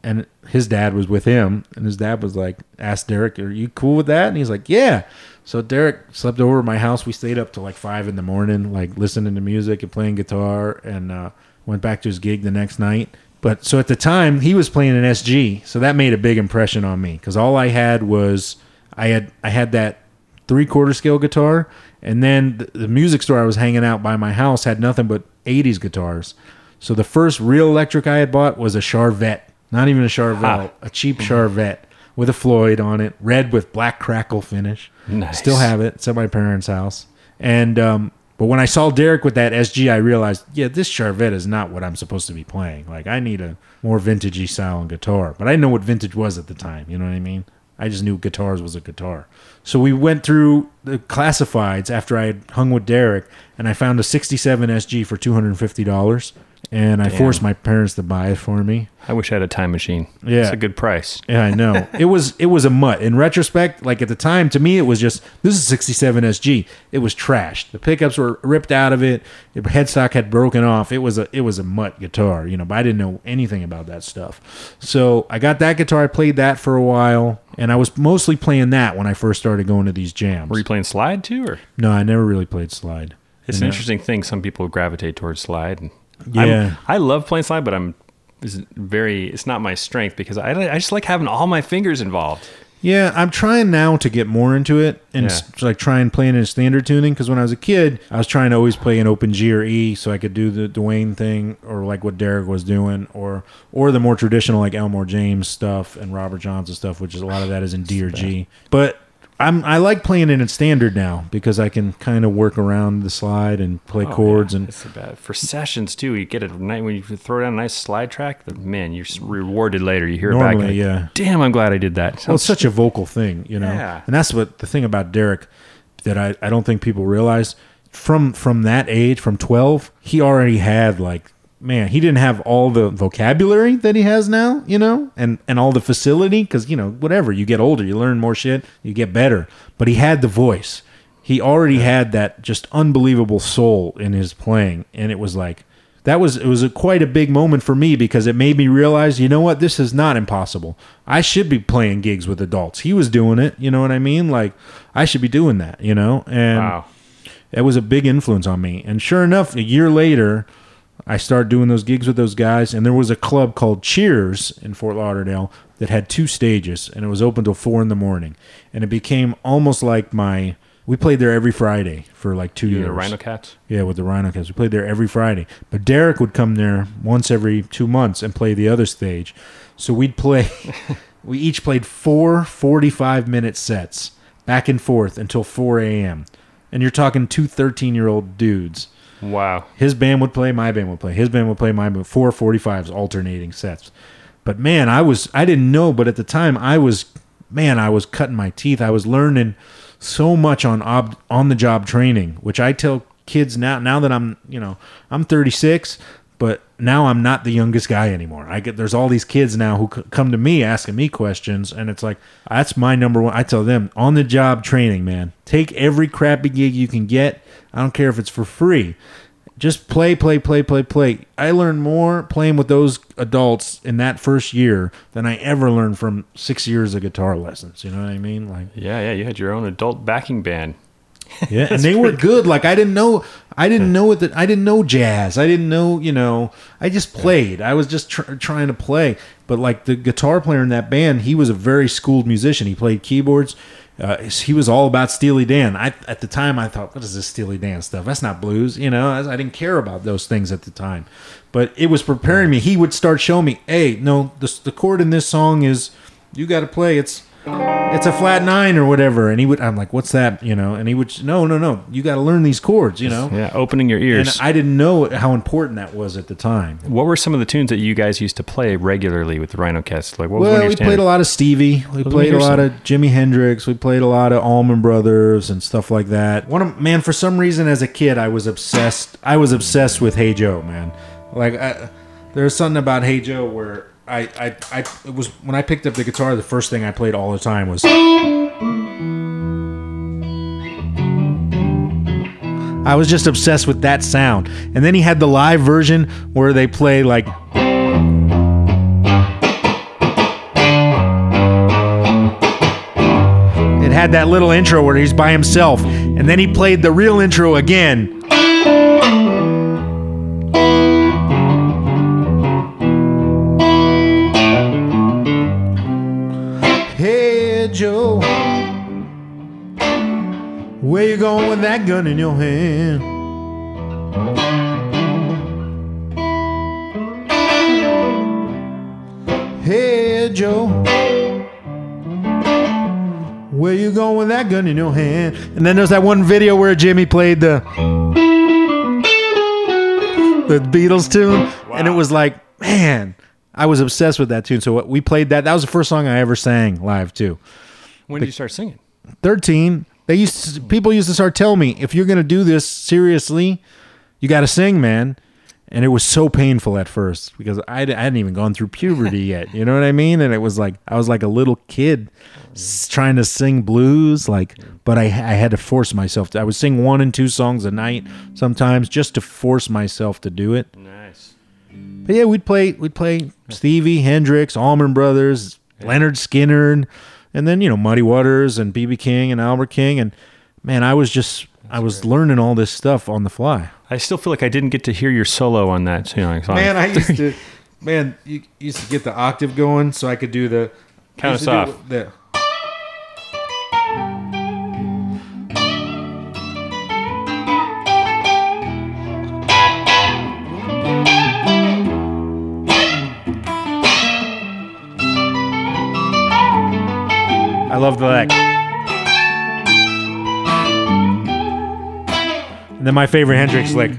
And his dad was with him, and his dad was like, asked Derek, "Are you cool with that?" And he's like, "Yeah." So Derek slept over at my house. We stayed up till like five in the morning, like listening to music and playing guitar, and uh, went back to his gig the next night. But so at the time he was playing an SG, so that made a big impression on me because all I had was I had I had that three quarter scale guitar, and then the, the music store I was hanging out by my house had nothing but '80s guitars. So the first real electric I had bought was a Charvette, not even a Charvel, Ha. a cheap Charvette with a Floyd on it, red with black crackle finish. Nice. Still have it. It's at my parents' house. And um, but when I saw Derek with that SG, I realized, yeah, this Charvette is not what I'm supposed to be playing. Like I need a more vintagey style guitar. But I didn't know what vintage was at the time. You know what I mean? I just knew guitars was a guitar. So we went through the classifieds after I had hung with Derek, and I found a '67 SG for two hundred and fifty dollars. And I Damn. forced my parents to buy it for me. I wish I had a time machine. Yeah. it's a good price. Yeah, I know. it was it was a mutt. In retrospect, like at the time, to me, it was just this is 67 SG. It was trashed. The pickups were ripped out of it. The headstock had broken off. It was a it was a mutt guitar, you know. But I didn't know anything about that stuff. So I got that guitar. I played that for a while, and I was mostly playing that when I first started going to these jams. Were you playing slide too, or no, I never really played slide. it's an know? interesting thing. Some people gravitate towards slide. And Yeah. I'm- I love playing slide, but I'm is very. It's not my strength because I I just like having all my fingers involved. Yeah, I'm trying now to get more into it and Yeah. like try and play in standard tuning because when I was a kid, I was trying to always play in open G or E so I could do the Duane thing or like what Derek was doing or or the more traditional like Elmore James stuff and Robert Johnson stuff, which is a lot of that is in D or G. But I'm I like playing it in standard now because I can kind of work around the slide and play Oh, chords yeah. and it's about for sessions too. You get a night when you throw down a nice slide track. The, man, you're rewarded later. You hear it back. Normally, yeah. Damn, I'm glad I did that. Well, it's such a vocal thing, you know. Yeah. And that's what the thing about Derek that I, I don't think people realize from from that age, from twelve, he already had like man, he didn't have all the vocabulary that he has now, you know, and and all the facility because you know whatever you get older, you learn more shit, you get better. But he had the voice. He already had that just unbelievable soul in his playing, and it was like that was it was a quite a big moment for me because it made me realize you know what this is not impossible i should be playing gigs with adults he was doing it you know what i mean like i should be doing that you know and wow. it was a big influence on me and sure enough a year later i started doing those gigs with those guys and there was a club called cheers in fort lauderdale that had two stages and it was open till four in the morning and it became almost like my we played there every friday for like two years the Rhino Cats. yeah, with the Rhino Cats. We played there every Friday. But Derek would come there once every two months and play the other stage. So we'd play, we each played four 45 minute sets back and forth until 4 a.m. And you're talking two 13 year old dudes. Wow. His band would play, my band would play. His band would play, my band. Four 45s alternating sets. But man, I was, I didn't know, but at the time I was, man, I was cutting my teeth. I was learning so much on ob, on the job training, which I tell kids now, now that I'm, you know, I'm 36, but now I'm not the youngest guy anymore. I get, there's all these kids now who c- come to me asking me questions. And it's like, that's my number one. I tell them on the job training, man, take every crappy gig you can get. I don't care if it's for free just play, play, play, play, play. I learned more playing with those adults in that first year than I ever learned from six years of guitar lessons. You know what I mean? Like, Yeah, yeah. You had your own adult backing band. yeah, and they were good. Like, I didn't know, I didn't know that. I didn't know jazz. I didn't know, you know. I just played. I was just tr- trying to play. But like the guitar player in that band, he was a very schooled musician. He played keyboards. Uh, he was all about Steely Dan. I at the time I thought, what is this Steely Dan stuff? That's not blues, you know. I, I didn't care about those things at the time, but it was preparing me. He would start showing me, hey, no, the the chord in this song is you got to play. It's it's a flat nine or whatever. And he would, I'm like, what's that? You know, and he would, no, no, no, you got to learn these chords, you know. Yeah, opening your And ears. I didn't know how important that was at the time. what were some of the tunes that you guys used to play regularly with the Rhino Cats? Like, what was one Well, your we played a lot of Stevie. We played a lot of Jimi Hendrix. We played a lot of Allman Brothers and stuff like that. One of man, for some reason, as a kid, I was obsessed. I was obsessed with Hey Joe, man. Like, I, there's something about Hey Joe where I, I, I, it was when I picked up the guitar. The first thing I played all the time was. I was just obsessed with that sound. And then he had the live version where they play like It had that little intro where he's by himself, and then he played the real intro again. Where you going with that gun in your hand? Hey Joe. Where you going with that gun in your hand? And then there's that one video where Jimi played the the Beatles tune, and it was like, man, I was obsessed with that tune. So what- we played that. That was the first song I ever sang live too. When did you start singing? Thirteen. They used to, people used to start telling me if you're gonna do this seriously, you got to sing, man. And it was so painful at first because I, I hadn't even gone through puberty yet. You know what I mean? And it was like I was like a little kid s- trying to sing blues, like. But I I had to force myself. to I would sing one and two songs a night sometimes just to force myself to do it. Nice. But yeah, we'd play we'd play Stevie Hendrix, Allman Brothers, Lynyrd Skynyrd, and then you know Muddy Waters and BB King and Albert King, and man, I was just I was learning all this stuff on the fly. I still feel like I didn't get to hear your solo on that you know, song. Man, I used to man, you used to get the octave going, so I could do the Count used us to do off. The, I love the lick. And then my favorite Hendrix lick.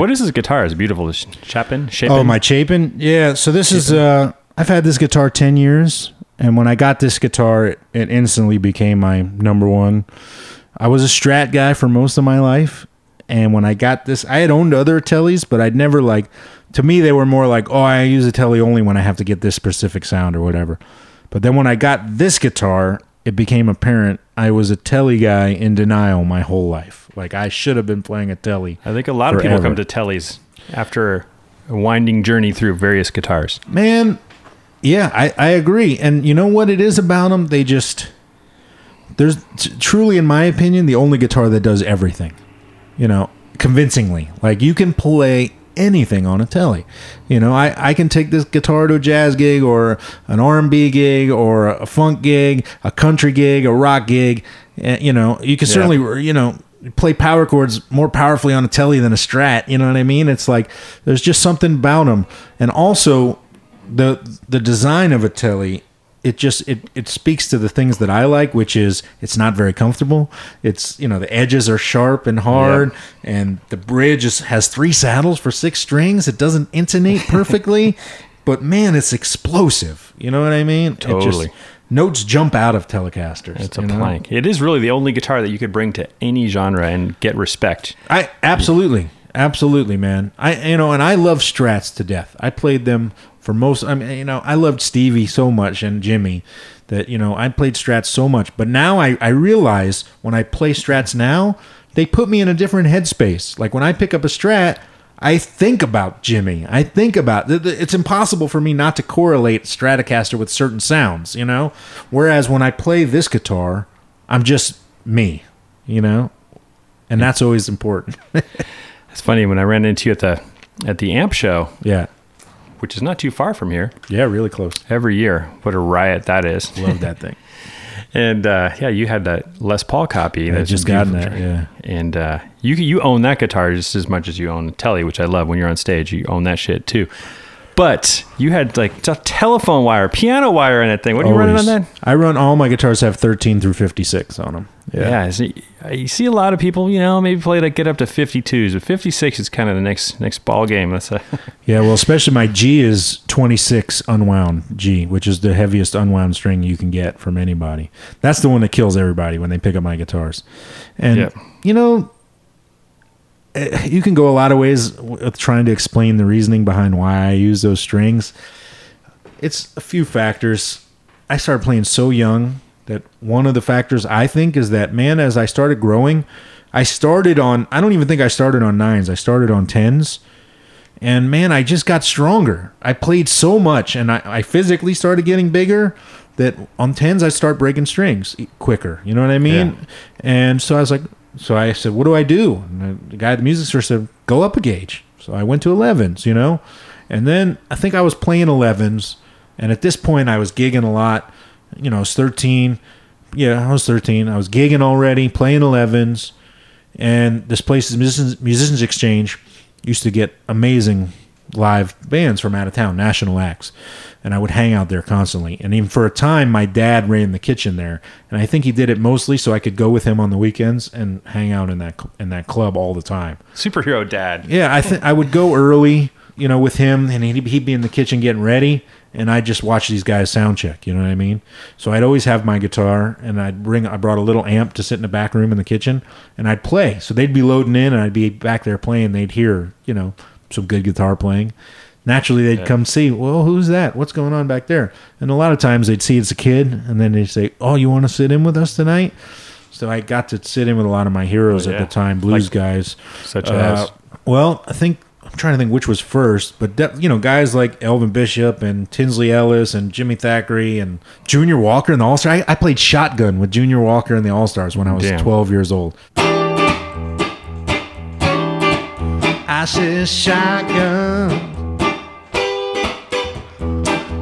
What is this guitar? Is beautiful? Is it Chapin? Chapin? Oh, my Chapin? Yeah. So this is uh I've had this guitar 10 years and when I got this guitar it, it instantly became my number one. I was a Strat guy for most of my life and when I got this I had owned other Tellys but I'd never like to me they were more like oh I use a Telly only when I have to get this specific sound or whatever. But then when I got this guitar it became apparent I was a Telly guy in denial my whole life. Like I should have been playing a Telly. I think a lot of people come to Tellys after a winding journey through various guitars. Man, yeah, I, I agree. And you know what it is about them? They just there's t- truly, in my opinion, the only guitar that does everything. You know, convincingly. Like you can play anything on a telly. You know, I, I can take this guitar to a jazz gig or an R and B gig or a funk gig, a country gig, a rock gig. And, you know, you can certainly you know play power chords more powerfully on a telly than a strat. You know what I mean? It's like there's just something about them, and also the the design of a telly. It just it it speaks to the things that I like, which is it's not very comfortable. It's you know the edges are sharp and hard, and the bridge is, has three saddles for six strings. It doesn't intonate perfectly, but man, it's explosive. You know what I mean? It just- Totally. notes jump out of Telecasters. It's a know? plank. It is really the only guitar that you could bring to any genre and get respect. I absolutely, absolutely, man. I you know, and I love Strats to death. I played them for most. I mean, you know, I loved Stevie so much and Jimi that you know I played Strats so much. But now I I realize when I play Strats now, they put me in a different headspace. Like when I pick up a Strat. I think about Jimi. I think about it's impossible for me not to correlate Stratocaster with certain sounds, you know. Whereas when I play this guitar, I'm just me, you know, and that's always important. It's funny when I ran into you at the at the amp show, Yeah. Which is not too far from here. Yeah, really close. Every year, what a riot that is! Love that thing. And uh, yeah, you had that Les Paul copy. I that's just gotten that, yeah. And uh, you you own that guitar just as much as you own the Telly, which I love. When you're on stage, you own that shit too. But you had like a telephone wire, piano wire in that thing. What are you running on Always. that? I run all my guitars have 13 through 56 on them. Yeah, so you see a lot of people, you know, maybe play like get up to 52s, but 56 is kind of the next next ball game. That's a, Yeah, well, especially my G is 26 unwound G, which is the heaviest unwound string you can get from anybody. That's the one that kills everybody when they pick up my guitars. And, Yep. you know, Eh, you can go a lot of ways with trying to explain the reasoning behind why I use those strings. It's a few factors. I started playing so young that one of the factors I think is that, man, as I started growing, I started on. I don't even think I started on nines. I started on tens, and man, I just got stronger. I played so much, and I, I physically started getting bigger. That on tens, I start breaking strings quicker. You know what I mean? Yeah. And so I was like, so I said, what do I do? And the guy at the music store said, go up a gauge. So I went to 11s, you know? And then I think I was playing 11s. And at this point, I was gigging a lot. You know, I was 13. Yeah, I was 13. I was gigging already, playing 11s. And this place Musicians, Musicians Exchange. Used to get amazing live bands from out of town, national acts. And I would hang out there constantly. And even for a time, my dad ran the kitchen there. And I think he did it mostly so I could go with him on the weekends and hang out in that in that club all the time. Superhero dad. Yeah, I think I would go early, you know, with him, and he'd, he'd be in the kitchen getting ready, and I'd just watch these guys sound check. You know what I mean? So I'd always have my guitar, and I'd bring. I brought a little amp to sit in the back room in the kitchen, and I'd play. So they'd be loading in, and I'd be back there playing. They'd hear, you know, some good guitar playing. Naturally, they'd come see. Well, who's that? What's going on back there? And a lot of times they'd see it's a kid, and then they'd say, "Oh, you want to sit in with us tonight?" So I got to sit in with a lot of my heroes Oh, at the time, blues Like- guys. Such Uh, as well, I think I'm trying to think which was first, but de- you know, guys like Elvin Bishop and Tinsley Ellis and Jimmy Thackery and Junior Walker and the All Star. I, I played shotgun with Junior Walker and the All Stars when I was Damn. 12 years old. I said shotgun.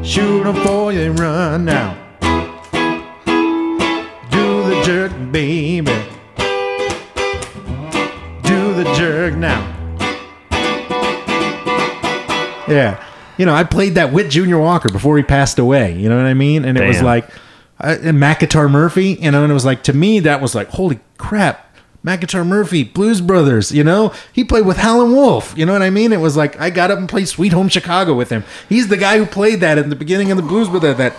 Shoot 'em for you, run now. Do the jerk, baby. Do the jerk now. Yeah. You know, I played that with Junior Walker before he passed away. You know what I mean? And it was like, uh, and Matt Guitar Murphy, you know, and it was like, to me, that was like, holy crap. Matt Guitar Murphy, Blues Brothers, you know, he played with Howlin' Wolf. You know what I mean? It was like I got up and played Sweet Home Chicago with him. He's the guy who played that at the beginning of the Blues Brothers. That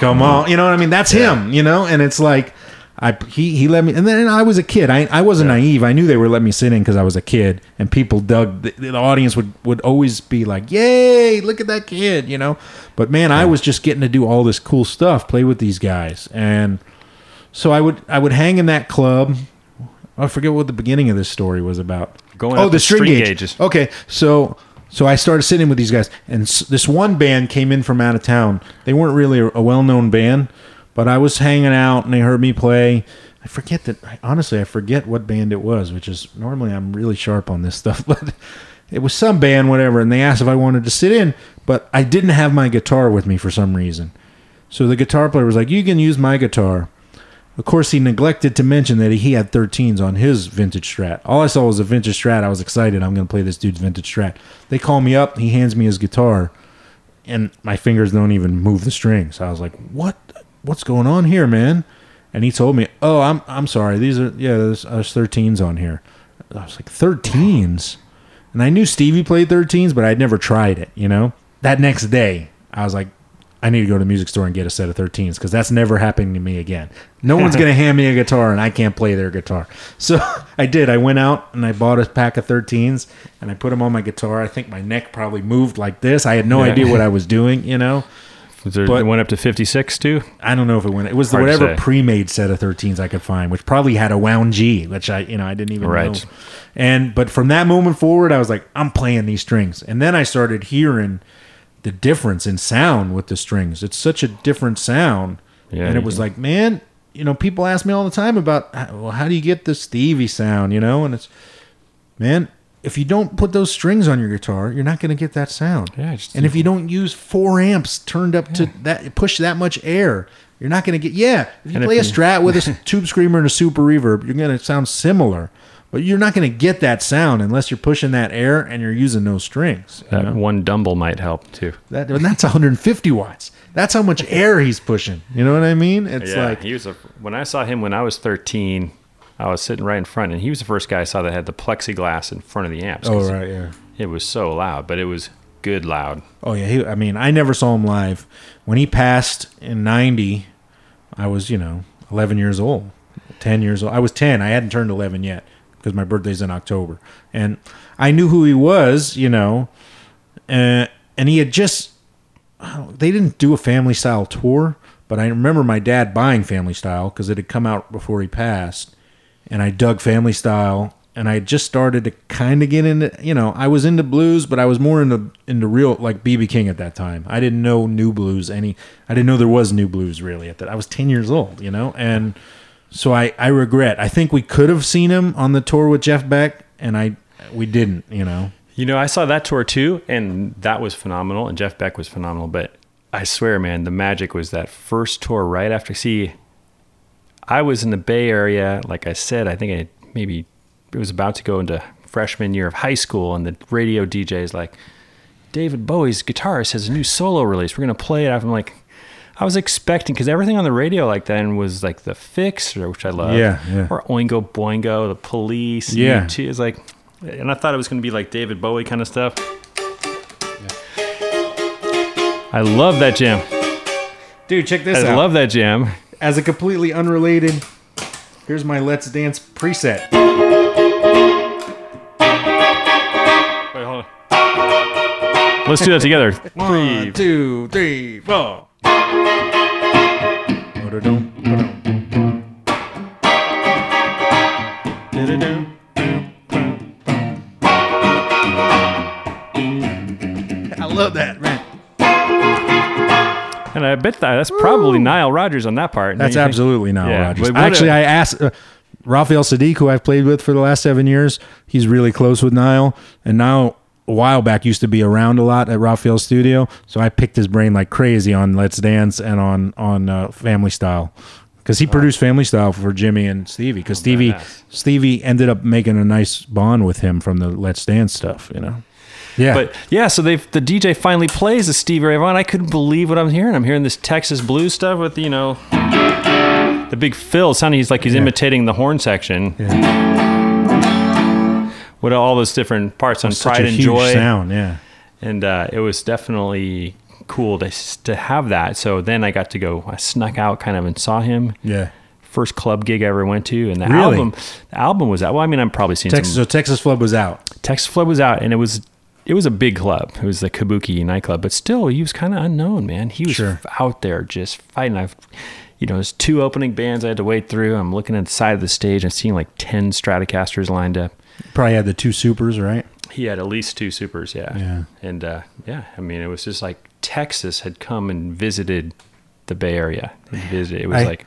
come on, you know what I mean? That's him, you know, and it's like. I he he let me and then I was a kid. I I wasn't naive. I knew they were letting me sit in because I was a kid, and people dug. The, the audience would would always be like, "Yay, look at that kid," you know. But man, I was just getting to do all this cool stuff, play with these guys, and so I would I would hang in that club. I forget what the beginning of this story was about. Going oh, the string, string gauge. gauges. Okay, so so I started sitting with these guys, and s- this one band came in from out of town. They weren't really a, a well-known band, but I was hanging out, and they heard me play. I forget that. Honestly, I forget what band it was, which is normally I'm really sharp on this stuff, but it was some band, whatever. And they asked if I wanted to sit in, but I didn't have my guitar with me for some reason. So the guitar player was like, "You can use my guitar." Of course, he neglected to mention that he had 13s on his vintage Strat. All I saw was a vintage Strat. I was excited. I'm going to play this dude's vintage Strat. They call me up. He hands me his guitar, and my fingers don't even move the strings. I was like, "What? What's going on here, man?" And he told me, "Oh, I'm I'm sorry. These are yeah, there's, there's 13s on here." I was like, "13s?" And I knew Stevie played 13s, but I'd never tried it. You know. That next day, I was like, I need to go to the music store and get a set of 13s because that's never happening to me again. No one's going to hand me a guitar and I can't play their guitar. So I did. I went out and I bought a pack of 13s and I put them on my guitar. I think my neck probably moved like this. I had no Yeah. idea what I was doing, you know. There, but- it went up to 56 too? I don't know if it went. It was the Hard whatever pre-made set of 13s I could find, which probably had a wound G, which I you know I didn't even Right. know. And but from that moment forward, I was like, I'm playing these strings, and then I started hearing the difference in sound with the strings. It's such a different sound, Yeah, and it was like, man, you know, people ask me all the time about, well, how do you get the Stevie sound, you know? And it's, man, if you don't put those strings on your guitar, you're not going to get that sound. Yeah, just- and if you don't use four amps turned up to that, push that much air, you're not going to get. Yeah, if you And if play a Strat with a tube screamer and a super reverb, you're going to sound similar. But you're not going to get that sound unless you're pushing that air and you're using no strings. That know? one dumble might help too. That and that's 150 watts. That's how much air he's pushing. You know what I mean? It's yeah, like he was a, when I saw him when I was 13, I was sitting right in front, and he was the first guy I saw that had the plexiglass in front of the amps. oh right, yeah. It was so loud, but it was good loud. Oh yeah, he, I mean, I never saw him live. When he passed in '90, I was you know 11 years old, 10 years old. I was 10. I hadn't turned 11 yet because my birthday's in October, and I knew who he was, you know, uh, and he had just they didn't do a family style tour, but I remember my dad buying family style because it had come out before he passed, and I dug family style. And I just started to kind of get into, you know, I was into blues, but I was more into into real like BB King at that time. I didn't know new blues any. I didn't know there was new blues really at that. I was ten years old, you know, and so I I regret. I think we could have seen him on the tour with Jeff Beck, and I we didn't, you know. You know, I saw that tour too, and that was phenomenal. And Jeff Beck was phenomenal. But I swear, man, the magic was that first tour right after. See, I was in the Bay Area, like I said. I think I maybe it was about to go into freshman year of high school, and the radio DJ is like, David Bowie's guitarist has a new solo release. We're gonna play it. I'm like, I was expecting because everything on the radio like then was like the Fixx, which I love, Yeah, yeah. or Oingo Boingo, the Police, Yeah. U2. It's like, and I thought it was gonna be like David Bowie kind of stuff. I love that jam. Dude, check this I out. I love that jam. As a completely unrelated, here's my Let's Dance preset. Wait, hold on. Let's do that together. One, two, three, four. Ba-da-dum, ba-dum. Da-da-dum. I love that, man. And I bet that that's probably Nile Rodgers on that part. That's absolutely Nile Yeah, Rodgers. Actually, I asked uh, Raphael Saadiq, who I've played with for the last seven years. He's really close with Nile, and Nile a while back used to be around a lot at Raphael's studio. So I picked his brain like crazy on Let's Dance and on on uh, Family Style. Because he produced Family Style for Jimmie and Stevie. Because Stevie badass. Stevie ended up making a nice bond with him from the Let's Dance stuff. You know. Yeah. But yeah, so they the DJ finally plays the Stevie Ray Vaughan. I couldn't believe what I'm hearing. I'm hearing this Texas blues stuff with you know the big fill. Sounding he's like he's imitating the horn section. With all those different parts on such Pride a and huge Joy, sound. Yeah. and uh, it was definitely cool to to have that. So then I got to go. I snuck out kind of and saw him. Yeah. First club gig I ever went to, and the Really? album, the album was out. Well, I mean, I'm probably seeing Texas. some. So Texas Flood was out. Texas Flood was out, and it was it was a big club. It was the Kabuki nightclub, but still, he was kind of unknown, man. He was Sure. out there just fighting. I've, you know, there's two opening bands I had to wait through. I'm looking at the side of the stage and seeing like ten Stratocasters lined up. Probably had the two supers, right? He had at least two supers, yeah, Yeah. and uh, yeah. I mean, it was just like Texas had come and visited the Bay Area. It visited. It was I- like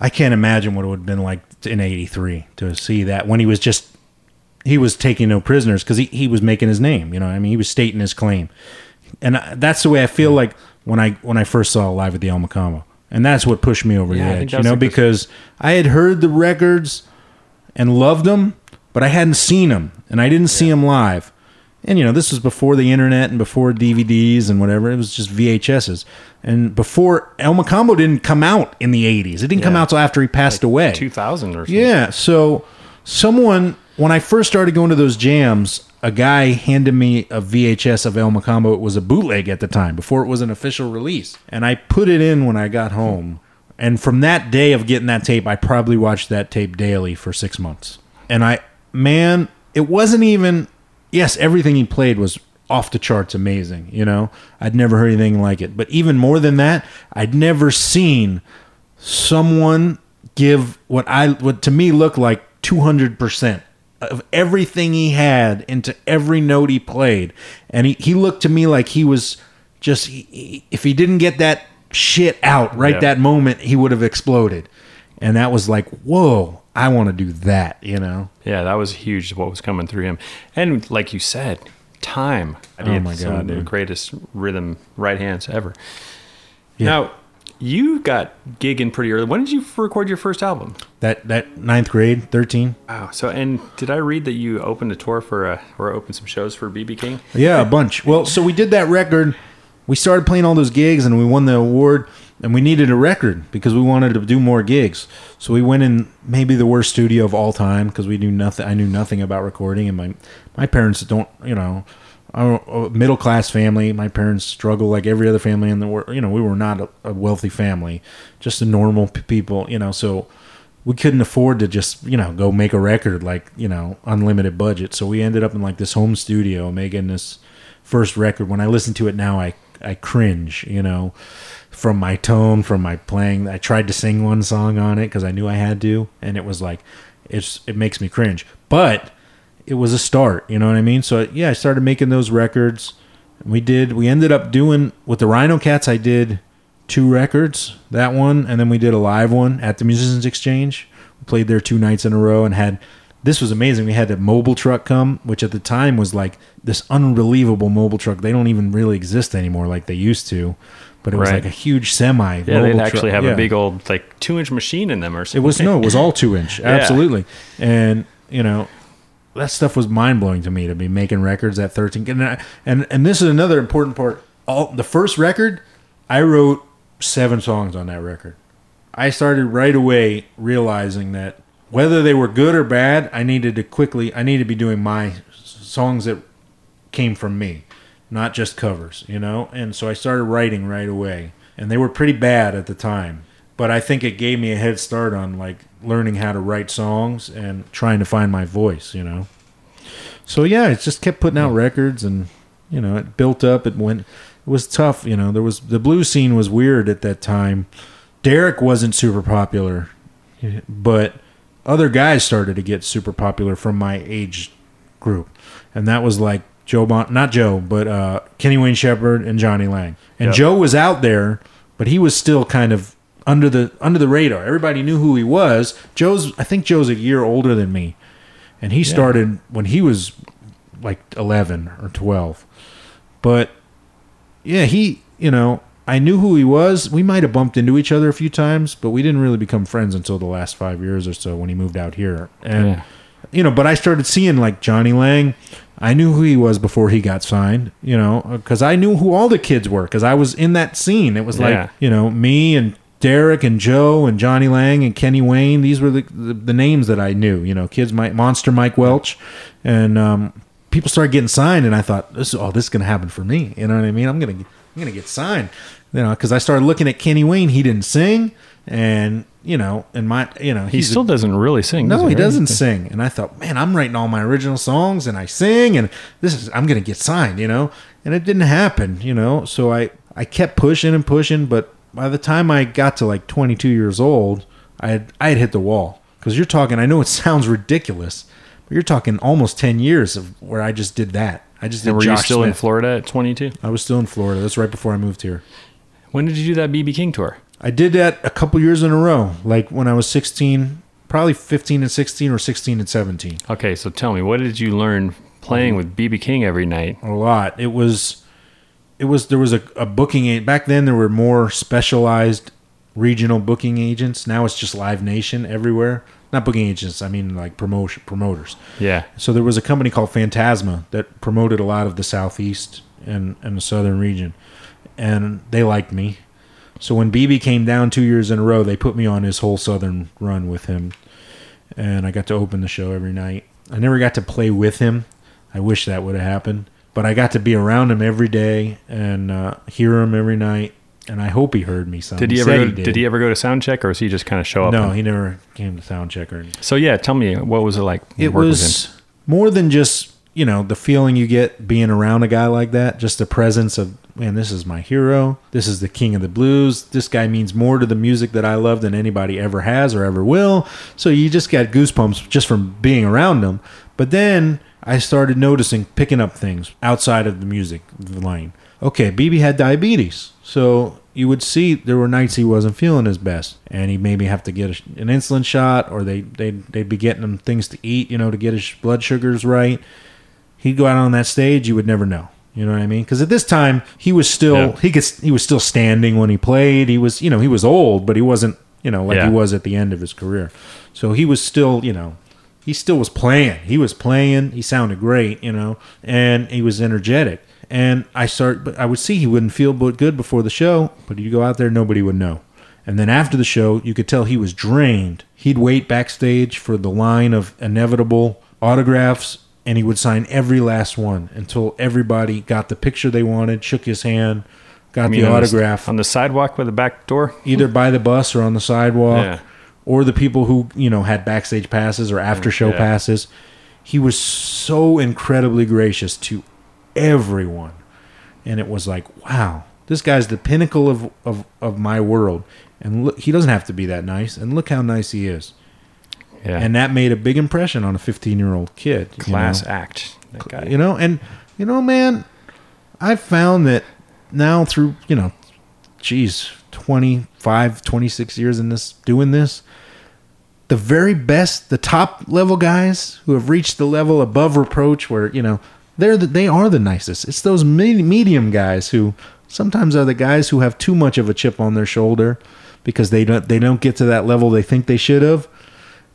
I can't imagine what it would have been like in '83 to see that when he was just he was taking no prisoners because he, he was making his name. You know, I mean, he was stating his claim, and I, that's the way I feel like when I when I first saw live at the El Mocambo, and that's what pushed me over Yeah, the edge. You know, because I had heard the records and loved them, but I hadn't seen them, and I didn't see them live. And you know, this was before the internet and before DVDs and whatever. It was just VHSs. And before El Mocambo didn't come out in the 80s. It didn't come out till after he passed away. 2000 or something. Yeah. So someone when I first started going to those jams, a guy handed me a VHS of El Mocambo. It was a bootleg at the time, before it was an official release. And I put it in when I got home. And from that day of getting that tape, I probably watched that tape daily for six months. And I man, it wasn't even yes, everything he played was off the charts amazing, you know. I'd never heard anything like it. But even more than that, I'd never seen someone give what I what to me looked like 200% of everything he had into every note he played. And he, he looked to me like he was just he- he, if he didn't get that shit out right Yeah. that moment, he would have exploded. And that was like, "Whoa, I want to do that," you know. Yeah, that was huge. What was coming through him, and like you said, time. I Oh mean, my some God, of the greatest rhythm right hands ever. Yeah. Now, you got gigging pretty early. When did you record your first album? That that ninth grade, 13. Wow. So, and did I read that you opened a tour for uh, or opened some shows for BB King? Yeah, a bunch. Well, so we did that record. We started playing all those gigs, and we won the award. And we needed a record because we wanted to do more gigs. So we went in maybe the worst studio of all time because we knew nothing. I knew nothing about recording, and my my parents don't. You know, a middle class family. My parents struggle like every other family in the world. You know, we were not a, a wealthy family, just a normal p- people. You know, so we couldn't afford to just you know go make a record like you know unlimited budget so we ended up in like this home studio making this first record when i listen to it now i I cringe, you know, from my tone, from my playing. I tried to sing one song on it because I knew I had to, and it was like, it's it makes me cringe. But it was a start, you know what I mean? So yeah, I started making those records. We did. We ended up doing with the Rhino Cats. I did two records, that one, and then we did a live one at the Musicians Exchange. We played there two nights in a row and had. This was amazing. We had a mobile truck come, which at the time was like this unbelievable mobile truck. They don't even really exist anymore like they used to, but it was Right. like a huge semi. Yeah, they'd actually truck. have Yeah. a big old like two inch machine in them or something. It was no, it was all two inch, absolutely. And you know, that stuff was mind blowing to me to be making records at thirteen. And I, and and this is another important part. All the first record, I wrote seven songs on that record. I started right away realizing that whether they were good or bad, I needed to quickly. I needed to be doing my songs that came from me, not just covers, you know? And so I started writing right away. And they were pretty bad at the time. But I think it gave me a head start on like learning how to write songs and trying to find my voice, you know? So yeah, it just kept putting out records and you know, it built up, it went it was tough, you know. There was the blues scene was weird at that time. Derek wasn't super popular, but other guys started to get super popular from my age group, and that was like Joe Bon, not Joe, but uh, Kenny Wayne Shepherd and Jonny Lang. And Yep. Joe was out there, but he was still kind of under the under the radar. Everybody knew who he was. Joe's, I think Joe's a year older than me, and he started when he was like eleven or twelve. But yeah, he, you know, I knew who he was. We might have bumped into each other a few times, but we didn't really become friends until the last five years or so when he moved out here. And Yeah. you know, but I started seeing like Jonny Lang. I knew who he was before he got signed. You know, because I knew who all the kids were because I was in that scene. It was like Yeah. you know me and Derek and Joe and Jonny Lang and Kenny Wayne. These were the the, the names that I knew. You know, kids, Mike Monster, Mike Welch, and um, people started getting signed, and I thought, this oh, this is gonna happen for me. You know what I mean? I'm gonna I'm gonna get signed. You know, because I started looking at Kenny Wayne. He didn't sing, and you know, and my you know He he's a- still doesn't really sing. no, does he right? doesn't sing. And I thought, man, I'm writing all my original songs and I sing and this is I'm gonna get signed, you know? And it didn't happen, you know. So I I kept pushing and pushing, but by the time I got to like 22 years old, I had I had hit the wall. Because you're talking, I know it sounds ridiculous, but you're talking almost 10 years of where I just did that. I just did And were you Josh still in Florida at 22? I was still in Florida. That's right before I moved here. When did you do that BB King tour? I did that a couple years in a row, like when I was 16, probably 15 and 16 or 16 and 17. Okay, so tell me, what did you learn playing with BB King every night? a lot. It was, it was there was a, a booking a- back then. There were more specialized regional booking agents. Now it's just Live Nation everywhere. Not booking agents. I mean like promotion promoters. Yeah. So there was a company called Fantasma that promoted a lot of the southeast and and the southern region, and they liked me. So when BB came down two years in a row, they put me on his whole southern run with him, and I got to open the show every night. I never got to play with him. I wish that would have happened, but I got to be around him every day and uh, hear him every night. And I hope he heard me. Some Did he said ever? Go, did. did. he ever go to sound check, or was he just kind of show up? No, and- he never came to sound check or anything. so yeah, tell me, what was it like? it was more than just you know the feeling you get being around a guy like that just the presence of man this is my hero this is the king of the blues this guy means more to the music that i love than anybody ever has or ever will so you just got goosebumps just from being around him but then i started noticing picking up things outside of the music line. okay bb had diabetes so you would see there were nights he wasn't feeling his best and he maybe have to get a, an insulin shot or they they'd, they'd be getting him things to eat you know to get his blood sugars right he'd go out on that stage you would never know you know what i mean because at this time he was still Yeah. he could he was still standing when he played he was you know he was old but he wasn't you know like Yeah. he was at the end of his career so he was still you know he still was playing. He was playing. He sounded great you know and he was energetic. And i start but i would see he wouldn't feel but good before the show but you go out there nobody would know. And then after the show you could tell he was drained. He'd wait backstage for the line of inevitable autographs and he would sign every last one until everybody got the picture they wanted shook his hand got I mean, the on autograph. on the sidewalk by the back door. either by the bus or on the sidewalk, Yeah. Or the people who you know had backstage passes or after show Yeah. passes. He was so incredibly gracious to everyone, and it was like, wow, this guy's the pinnacle of of, of my world, and look, he doesn't have to be that nice, and look how nice he is, Yeah. and that made a big impression on a 15 year old kid. you class know? act. That guy. you know and you know man i've found that now through you know geez 25 26 years in this doing this the very best the top level guys who have reached the level above reproach where you know they're the, they are the nicest. It's those me- medium guys who sometimes are the guys who have too much of a chip on their shoulder because they don't they don't get to that level they think they should have.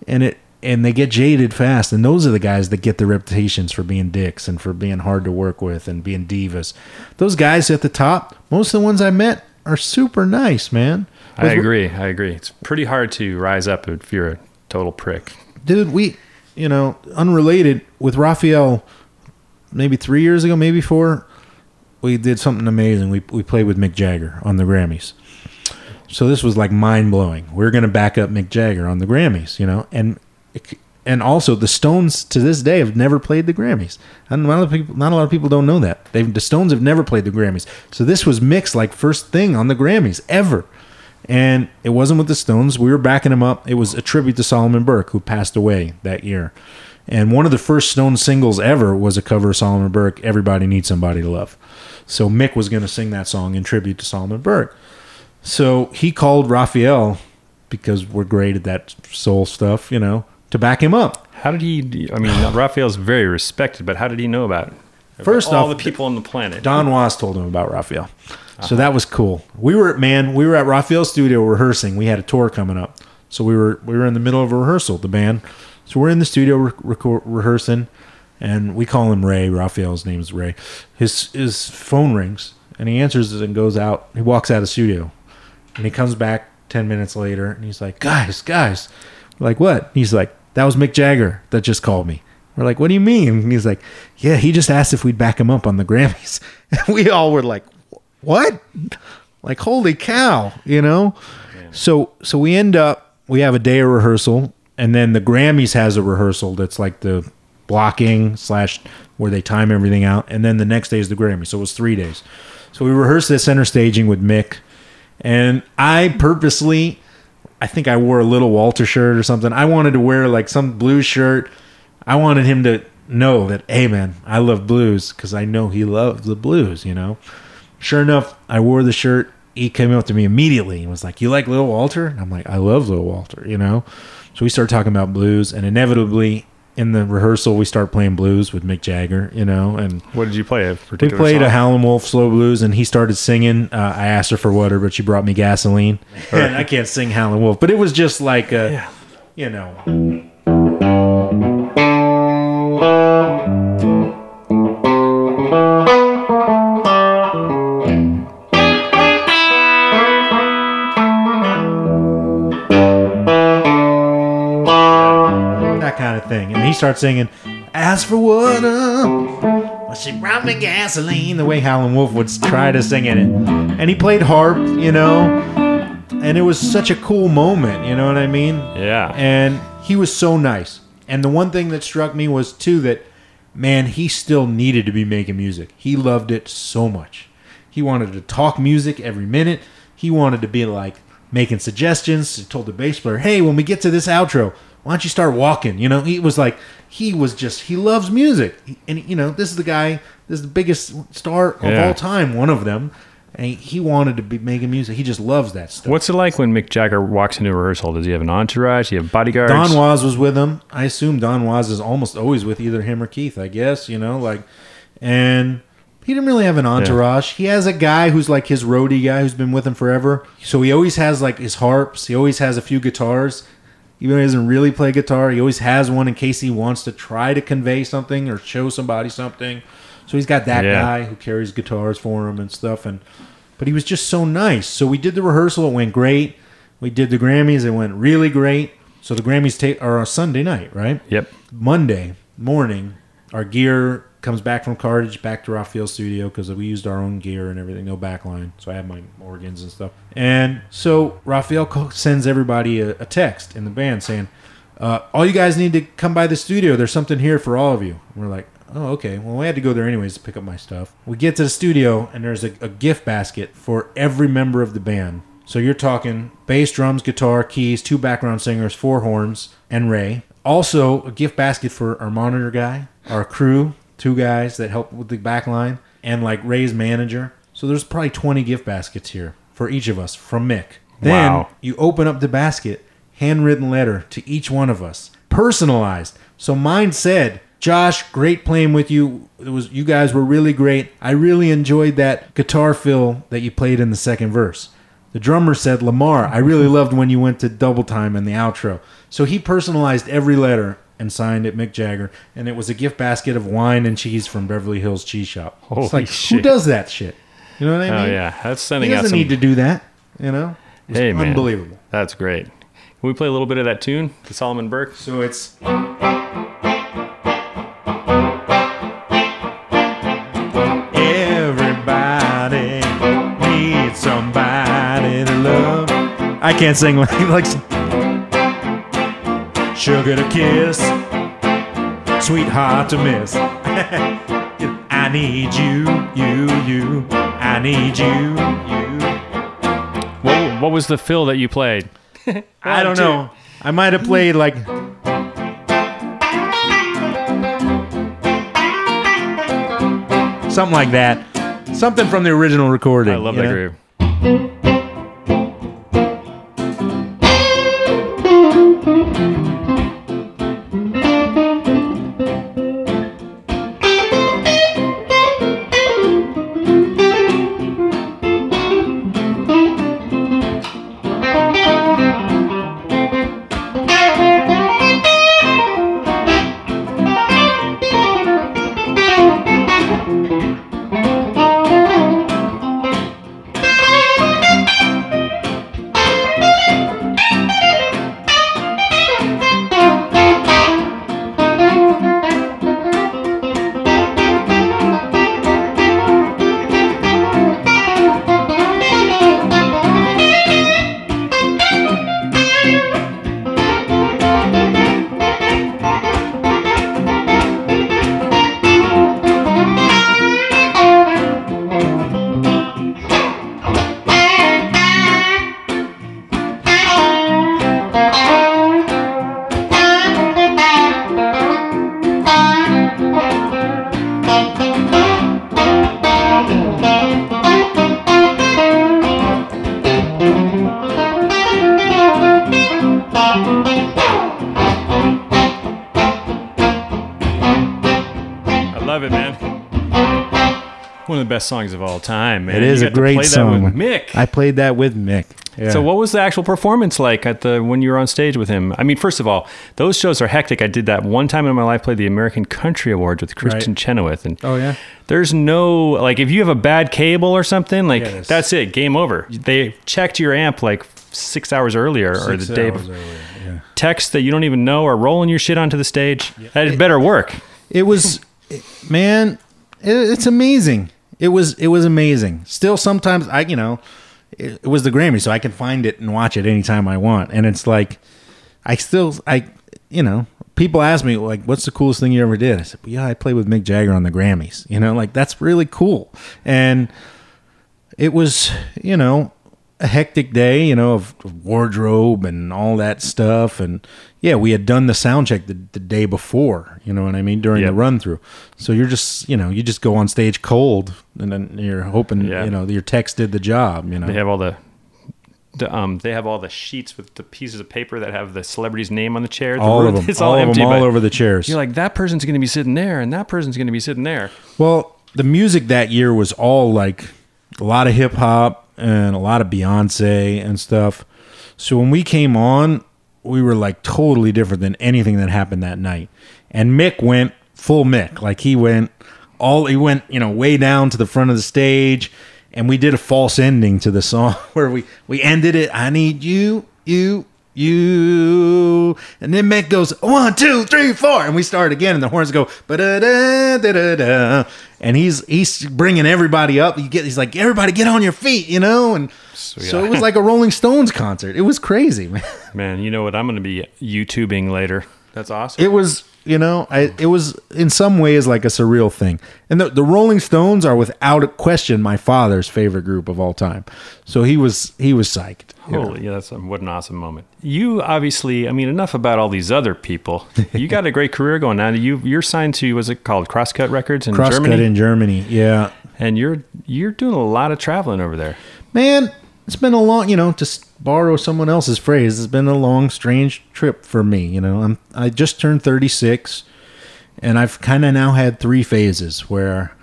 And it and they get jaded fast. And those are the guys that get the reputations for being dicks and for being hard to work with and being divas. Those guys at the top most of the ones i met are super nice man. I agree. I agree. It's pretty hard to rise up if you're a total prick. dude we you know unrelated with raphael maybe three years ago maybe four we did something amazing. We, we played with mick jagger on the grammys. So this was like mind-blowing. We are going to back up mick jagger on the grammys you know? And and also the stones to this day have never played the grammys. And not a lot of people not a lot of people don't know that. They the stones have never played the grammys. So this was mick's like first thing on the grammys ever and it wasn't with the Stones. We were backing him up. It was a tribute to Solomon Burke, who passed away that year. And one of the first Stones singles ever was a cover of Solomon Burke, Everybody Needs Somebody to Love. So Mick was going to sing that song in tribute to Solomon Burke. So he called Raphael, because we're great at that soul stuff, you know, to back him up. How did he? I mean, Raphael's very respected, but how did he know about it? First all off, the people on the planet. Don Was told him about Raphael. So that was cool. We were man, we were at Raphael's studio rehearsing. We had a tour coming up. So we were we were in the middle of a rehearsal, the band. So we're in the studio re- reco- rehearsing and we call him Ray. Raphael's name is Ray. His his phone rings and he answers it and goes out. He walks out of the studio. And he comes back 10 minutes later and he's like, "Guys, guys." We're like, "What?" He's like, "That was Mick Jagger that just called me." We're like, "What do you mean?" And he's like, "Yeah, he just asked if we'd back him up on the Grammys." And we all were like, "What?" Like, "Holy cow," you know? So so we end up we have a day of rehearsal and then the Grammys has a rehearsal that's like the blocking slash where they time everything out and then the next day is the Grammy. So it was 3 days. So we rehearsed at center staging with Mick and I purposely I think I wore a little Walter shirt or something. I wanted to wear like some blue shirt. I wanted him to know that, hey man, I love blues because I know he loves the blues, you know. Sure enough, I wore the shirt. He came up to me immediately and was like, "You like Little Walter?" And I'm like, "I love Little Walter," you know. So we started talking about blues, and inevitably in the rehearsal we start playing blues with Mick Jagger, you know, and What did you play? A we played song? a Howlin' Wolf slow blues, and he started singing. Uh, I asked her for water, but she brought me gasoline. and I can't sing Howlin' Wolf, but it was just like, a, you know, he starts singing, "Ask for water." She brought me gasoline. The way Howlin' Wolf would try to sing it, and he played harp, you know, and it was such a cool moment. You know what I mean? Yeah. And he was so nice. And the one thing that struck me was too that, man, he still needed to be making music. He loved it so much. He wanted to talk music every minute. He wanted to be like making suggestions. He told the bass player, "Hey, when we get to this outro, why don't you start walking?" You know, he was like, he was just he loves music, and you know, this is the guy, this is the biggest star of Yeah. all time, one of them, and he, he wanted to be making music. He just loves that stuff. What's it like when Mick Jagger walks into a rehearsal? Does he have an entourage? Does he have bodyguards? Don Was was with him. I assume Don Was is almost always with either him or Keith. I guess you know, like, and he didn't really have an entourage. He has a guy who's like his roadie guy who's been with him forever. So he always has like his harps. He always has a few guitars. Even though he doesn't really play guitar, he always has one in case he wants to try to convey something or show somebody something. So he's got that Yeah. guy who carries guitars for him and stuff. And but he was just so nice. So we did the rehearsal. It went great. We did the Grammys. It went really great. So the Grammys take are a Sunday night, right? Yep. Monday morning, our gear comes back from Cartage back to Raphael Studio because we used our own gear and everything, no backline. So I have my organs and stuff. And so Raphael sends everybody a, a text in the band saying, uh, "All you guys need to come by the studio. There's something here for all of you." And we're like, oh, okay. Well, we had to go there anyways to pick up my stuff. We get to the studio, and there's a, a gift basket for every member of the band. So you're talking bass, drums, guitar, keys, two background singers, four horns, and Ray. Also, a gift basket for our monitor guy, our crew, two guys that help with the back line, and like Ray's manager. So there's probably 20 gift baskets here for each of us from Mick. Then Wow. you open up the basket, handwritten letter to each one of us, personalized. So mine said, "Josh, great playing with you. It was you guys were really great. I really enjoyed that guitar fill that you played in the second verse." The drummer said, "Lamar, I really loved when you went to double time in the outro." So he personalized every letter and signed it Mick Jagger, and it was a gift basket of wine and cheese from Beverly Hills Cheese Shop. Holy it's like who does that shit? You know what I mean? Oh yeah, that's He sending out doesn't some. need to do that. You know? It was hey man, unbelievable. That's great. Can we play a little bit of that tune, the Solomon Burke? So it's everybody needs somebody to love. I can't sing like he likes sugar to kiss, sweetheart to miss. I need you, you, you. I need you, you. What, what was the fill that you played? I don't know. I might have played like. Something like that. Something from the original recording. I love that know? groove. Best songs of all time, man. It is a great song. Mick. I played that with Mick. Yeah. So what was the actual performance like at the when you were on stage with him? I mean, first of all, those shows are hectic. I did that one time in my life, played the American Country Awards with Kristin Right. Chenoweth, and Oh, yeah? there's no like if you have a bad cable or something, like Yes. that's it, game over. They checked your amp like six hours earlier or Six the day before. yeah. Text that you don't even know are rolling your shit onto the stage. That had better work. It was, man, it, it's amazing. It was it was amazing. Still, sometimes I you know, it, it was the Grammy, so I can find it and watch it anytime I want. And it's like, I still I you know, people ask me like, "What's the coolest thing you ever did?" I said, well, "Yeah, I played with Mick Jagger on the Grammys." You know, like that's really cool. And it was you know a hectic day you know of, of wardrobe and all that stuff and yeah we had done the sound check the, the day before you know what i mean during Yep. the run through so you're just you know you just go on stage cold and then you're hoping Yeah. you know your text did the job you know They have all the, the um they have all the sheets with the pieces of paper that have the celebrity's name on the chair. The all room- of them It's all, all, of empty. them all over the chairs You're like that person's going to be sitting there, and that person's going to be sitting there. Well, the music that year was all like a lot of hip hop and a lot of Beyonce and stuff. So when we came on, we were like totally different than anything that happened that night. And Mick went full Mick. Like he went all he went, you know, way down to the front of the stage and we did a false ending to the song where we we ended it I need you, you you and then Mick goes one two three four and we start again and the horns go ba-da-da-da-da-da. and he's he's bringing everybody up you get he's like everybody get on your feet you know and so it was like a Rolling Stones concert it was crazy man Man, you know what I'm going to be YouTubing later? That's awesome. it was you know I, it was in some ways like a surreal thing and the, the rolling stones are without a question my father's favorite group of all time so he was he was psyched. Holy, yeah, that's what an awesome moment. You obviously, I mean, enough about all these other people. You got a great career going now. You you're signed to was it called Crosscut Records in crosscut Germany, in germany yeah and you're you're doing a lot of traveling over there. man it's been a long you know to borrow someone else's phrase it's been a long strange trip for me you know. I'm i just turned 36 and i've kind of now had three phases where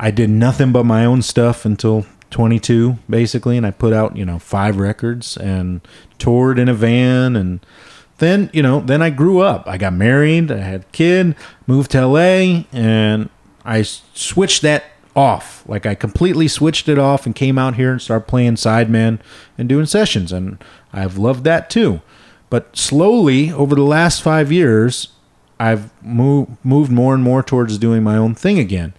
i did nothing but my own stuff until 22 basically and i put out you know five records and toured in a van and then you know then i grew up. I got married i had a kid moved to la and I switched that off like i completely switched it off and came out here and started playing sideman and doing sessions and i've loved that too but slowly over the last five years i've moved moved more and more towards doing my own thing again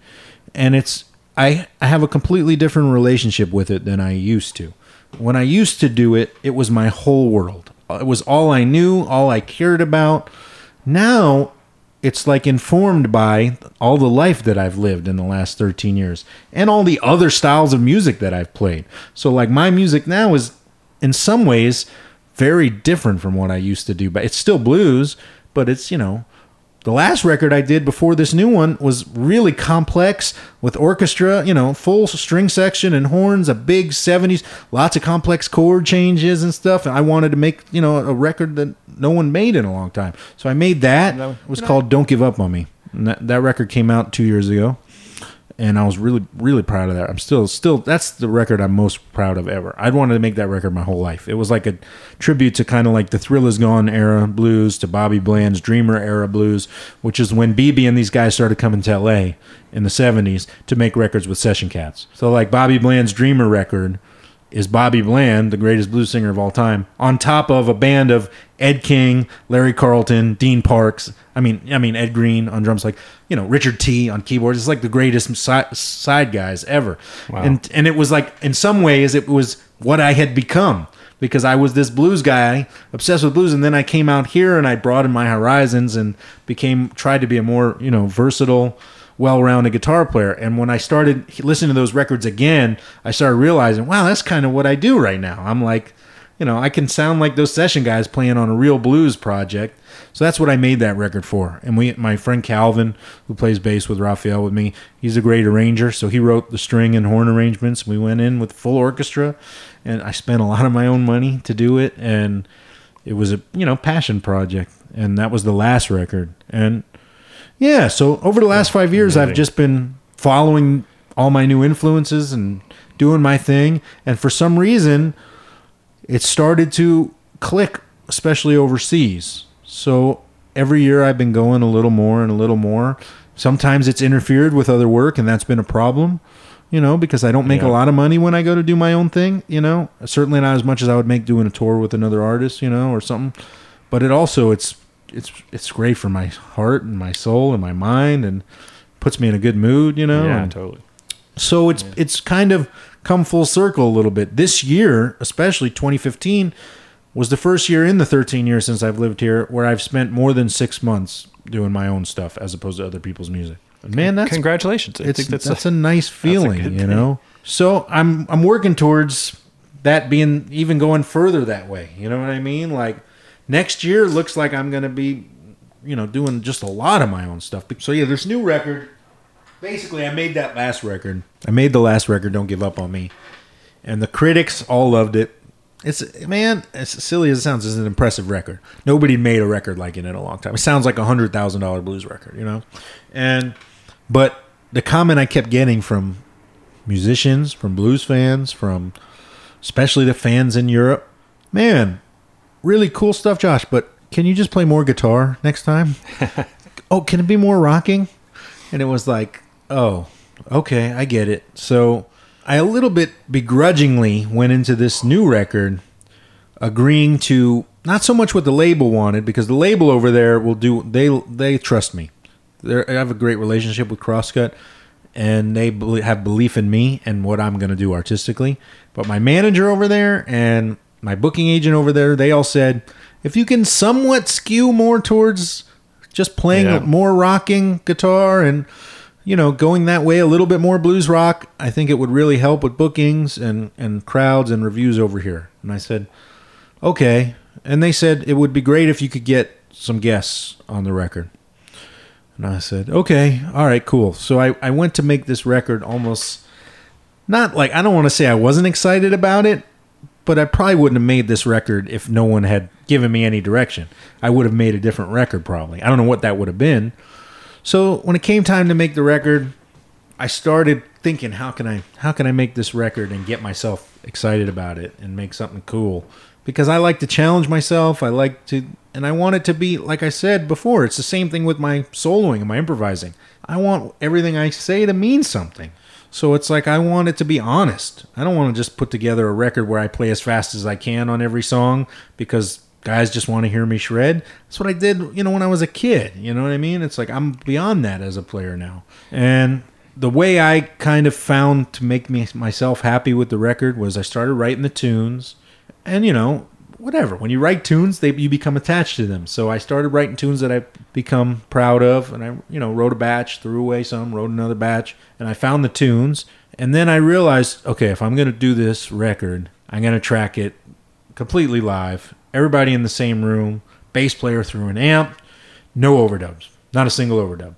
and it's I I have a completely different relationship with it than I used to. When I used to do it, it was my whole world. It was all I knew, all I cared about. Now it's like informed by all the life that I've lived in the last 13 years and all the other styles of music that I've played. So like my music now is in some ways very different from what I used to do, but it's still blues, but it's, you know, the last record I did before this new one was really complex with orchestra, you know, full string section and horns, a big 70s, lots of complex chord changes and stuff. And I wanted to make, you know, a record that no one made in a long time. So I made that. It was called Don't Give Up on Me. And that, that record came out two years ago. And I was really, really proud of that. I'm still, still, that's the record I'm most proud of ever. I'd wanted to make that record my whole life. It was like a tribute to kind of like the Thrill Is Gone era blues, to Bobby Bland's Dreamer era blues, which is when BB and these guys started coming to LA in the 70s to make records with session cats. So, like Bobby Bland's Dreamer record is Bobby Bland, the greatest blues singer of all time, on top of a band of Ed King, Larry Carlton, Dean Parks. I mean, I mean Ed Greene on drums, like you know Richard Tee on keyboards. It's like the greatest si- side guys ever. And and it was like in some ways it was what I had become because I was this blues guy obsessed with blues, and then I came out here and I broadened my horizons and became tried to be a more you know versatile well-rounded guitar player. And when I started listening to those records again, I started realizing, wow, that's kind of what I do right now. I'm like, you know, I can sound like those session guys playing on a real blues project. So that's what I made that record for. And we, my friend Calvin, who plays bass with Raphael with me, he's a great arranger. So he wrote the string and horn arrangements. We went in with full orchestra, and I spent a lot of my own money to do it. And it was a you know passion project. And that was the last record. And yeah, so over the last five years, I've just been following all my new influences and doing my thing. And for some reason, it started to click, especially overseas. So every year I've been going a little more and a little more. Sometimes it's interfered with other work, and that's been a problem, you know, because I don't make a lot of money when I go to do my own thing, you know. Certainly not as much as I would make doing a tour with another artist, you know, or something. But it also it's it's it's great for my heart and my soul and my mind and puts me in a good mood, you know. yeah, and- totally. so it's it's kind of come full circle a little bit. This year, especially 2015, was the first year in the 13 years since I've lived here where I've spent more than six months doing my own stuff as opposed to other people's music. And man, that's Congratulations. I it's, think that's, that's, a nice feeling, good you thing. know. So I'm I'm working towards that being even going further that way. You know what I mean? Like next year looks like I'm gonna be, you know, doing just a lot of my own stuff. So yeah, this new record. Basically, I made that last record. I made the last record. Don't give up on me, and the critics all loved it. It's man, as silly as it sounds, it's an impressive record. Nobody made a record like it in a long time. It sounds like a hundred thousand dollar blues record, you know. And but the comment I kept getting from musicians, from blues fans, from especially the fans in Europe, man, really cool stuff, Josh. But can you just play more guitar next time? oh, can it be more rocking? And it was like, oh, okay, I get it. So I a little bit begrudgingly went into this new record agreeing to not so much what the label wanted because the label over there will do they they trust me. They're, I have a great relationship with Crosscut and they have belief in me and what I'm going to do artistically. But my manager over there and my booking agent over there, they all said, if you can somewhat skew more towards just playing Yeah. more rocking guitar and you know going that way a little bit more blues rock, I think it would really help with bookings and and crowds and reviews over here. And I said, okay. And they said it would be great if you could get some guests on the record. And I said, okay, all right, cool. So I, I went to make this record almost not like I don't want to say I wasn't excited about it, but I probably wouldn't have made this record if no one had given me any direction. I would have made a different record probably. I don't know what that would have been. So when it came time to make the record, I started thinking how can I how can I make this record and get myself excited about it and make something cool because I like to challenge myself. I like to and I want it to be like I said before, it's the same thing with my soloing and my improvising. I want everything I say to mean something. So it's like I want it to be honest. I don't want to just put together a record where I play as fast as I can on every song because guys just want to hear me shred. That's what I did, you know, when I was a kid. You know what I mean? It's like I'm beyond that as a player now. And the way I kind of found to make me myself happy with the record was I started writing the tunes, and you know, whatever. When you write tunes, they you become attached to them. So I started writing tunes that I become proud of, and I you know wrote a batch, threw away some, wrote another batch, and I found the tunes, and then I realized, okay, if I'm gonna do this record, I'm gonna track it completely live, everybody in the same room, bass player through an amp, no overdubs, not a single overdub.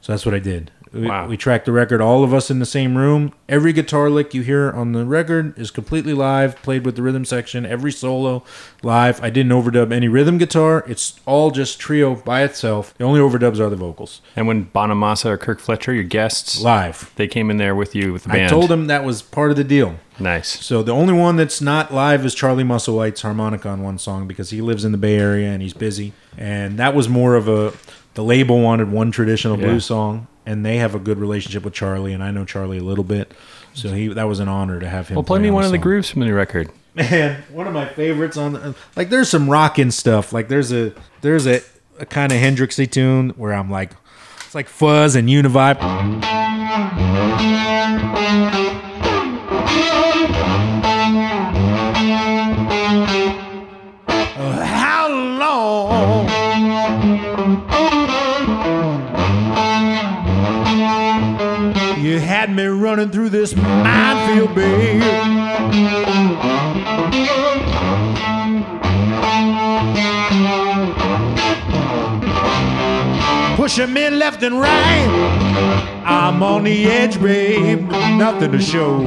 So that's what I did. We, Wow. we tracked the record, all of us in the same room. Every guitar lick you hear on the record is completely live, played with the rhythm section. Every solo live. I didn't overdub any rhythm guitar. It's all just trio by itself. The only overdubs are the vocals. And when Bonamassa or Kirk Fletcher, your guests, Live. they came in there with you with the band. I told them that was part of the deal. Nice. So the only one that's not live is Charlie Musselwhite's harmonica on one song because he lives in the Bay Area and he's busy. And that was more of a the label wanted one traditional Yeah. blues song, and they have a good relationship with Charlie, and I know Charlie a little bit, so he that was an honor to have him. Well, play me on one of the song. grooves from the record. Man, one of my favorites on the, like there's some rockin' stuff. Like there's a there's a, a kind of Hendrixy tune where I'm like it's like fuzz and univibe. Had me running through this minefield, babe? Pushing me left and right. I'm on the edge, babe. Nothing to show.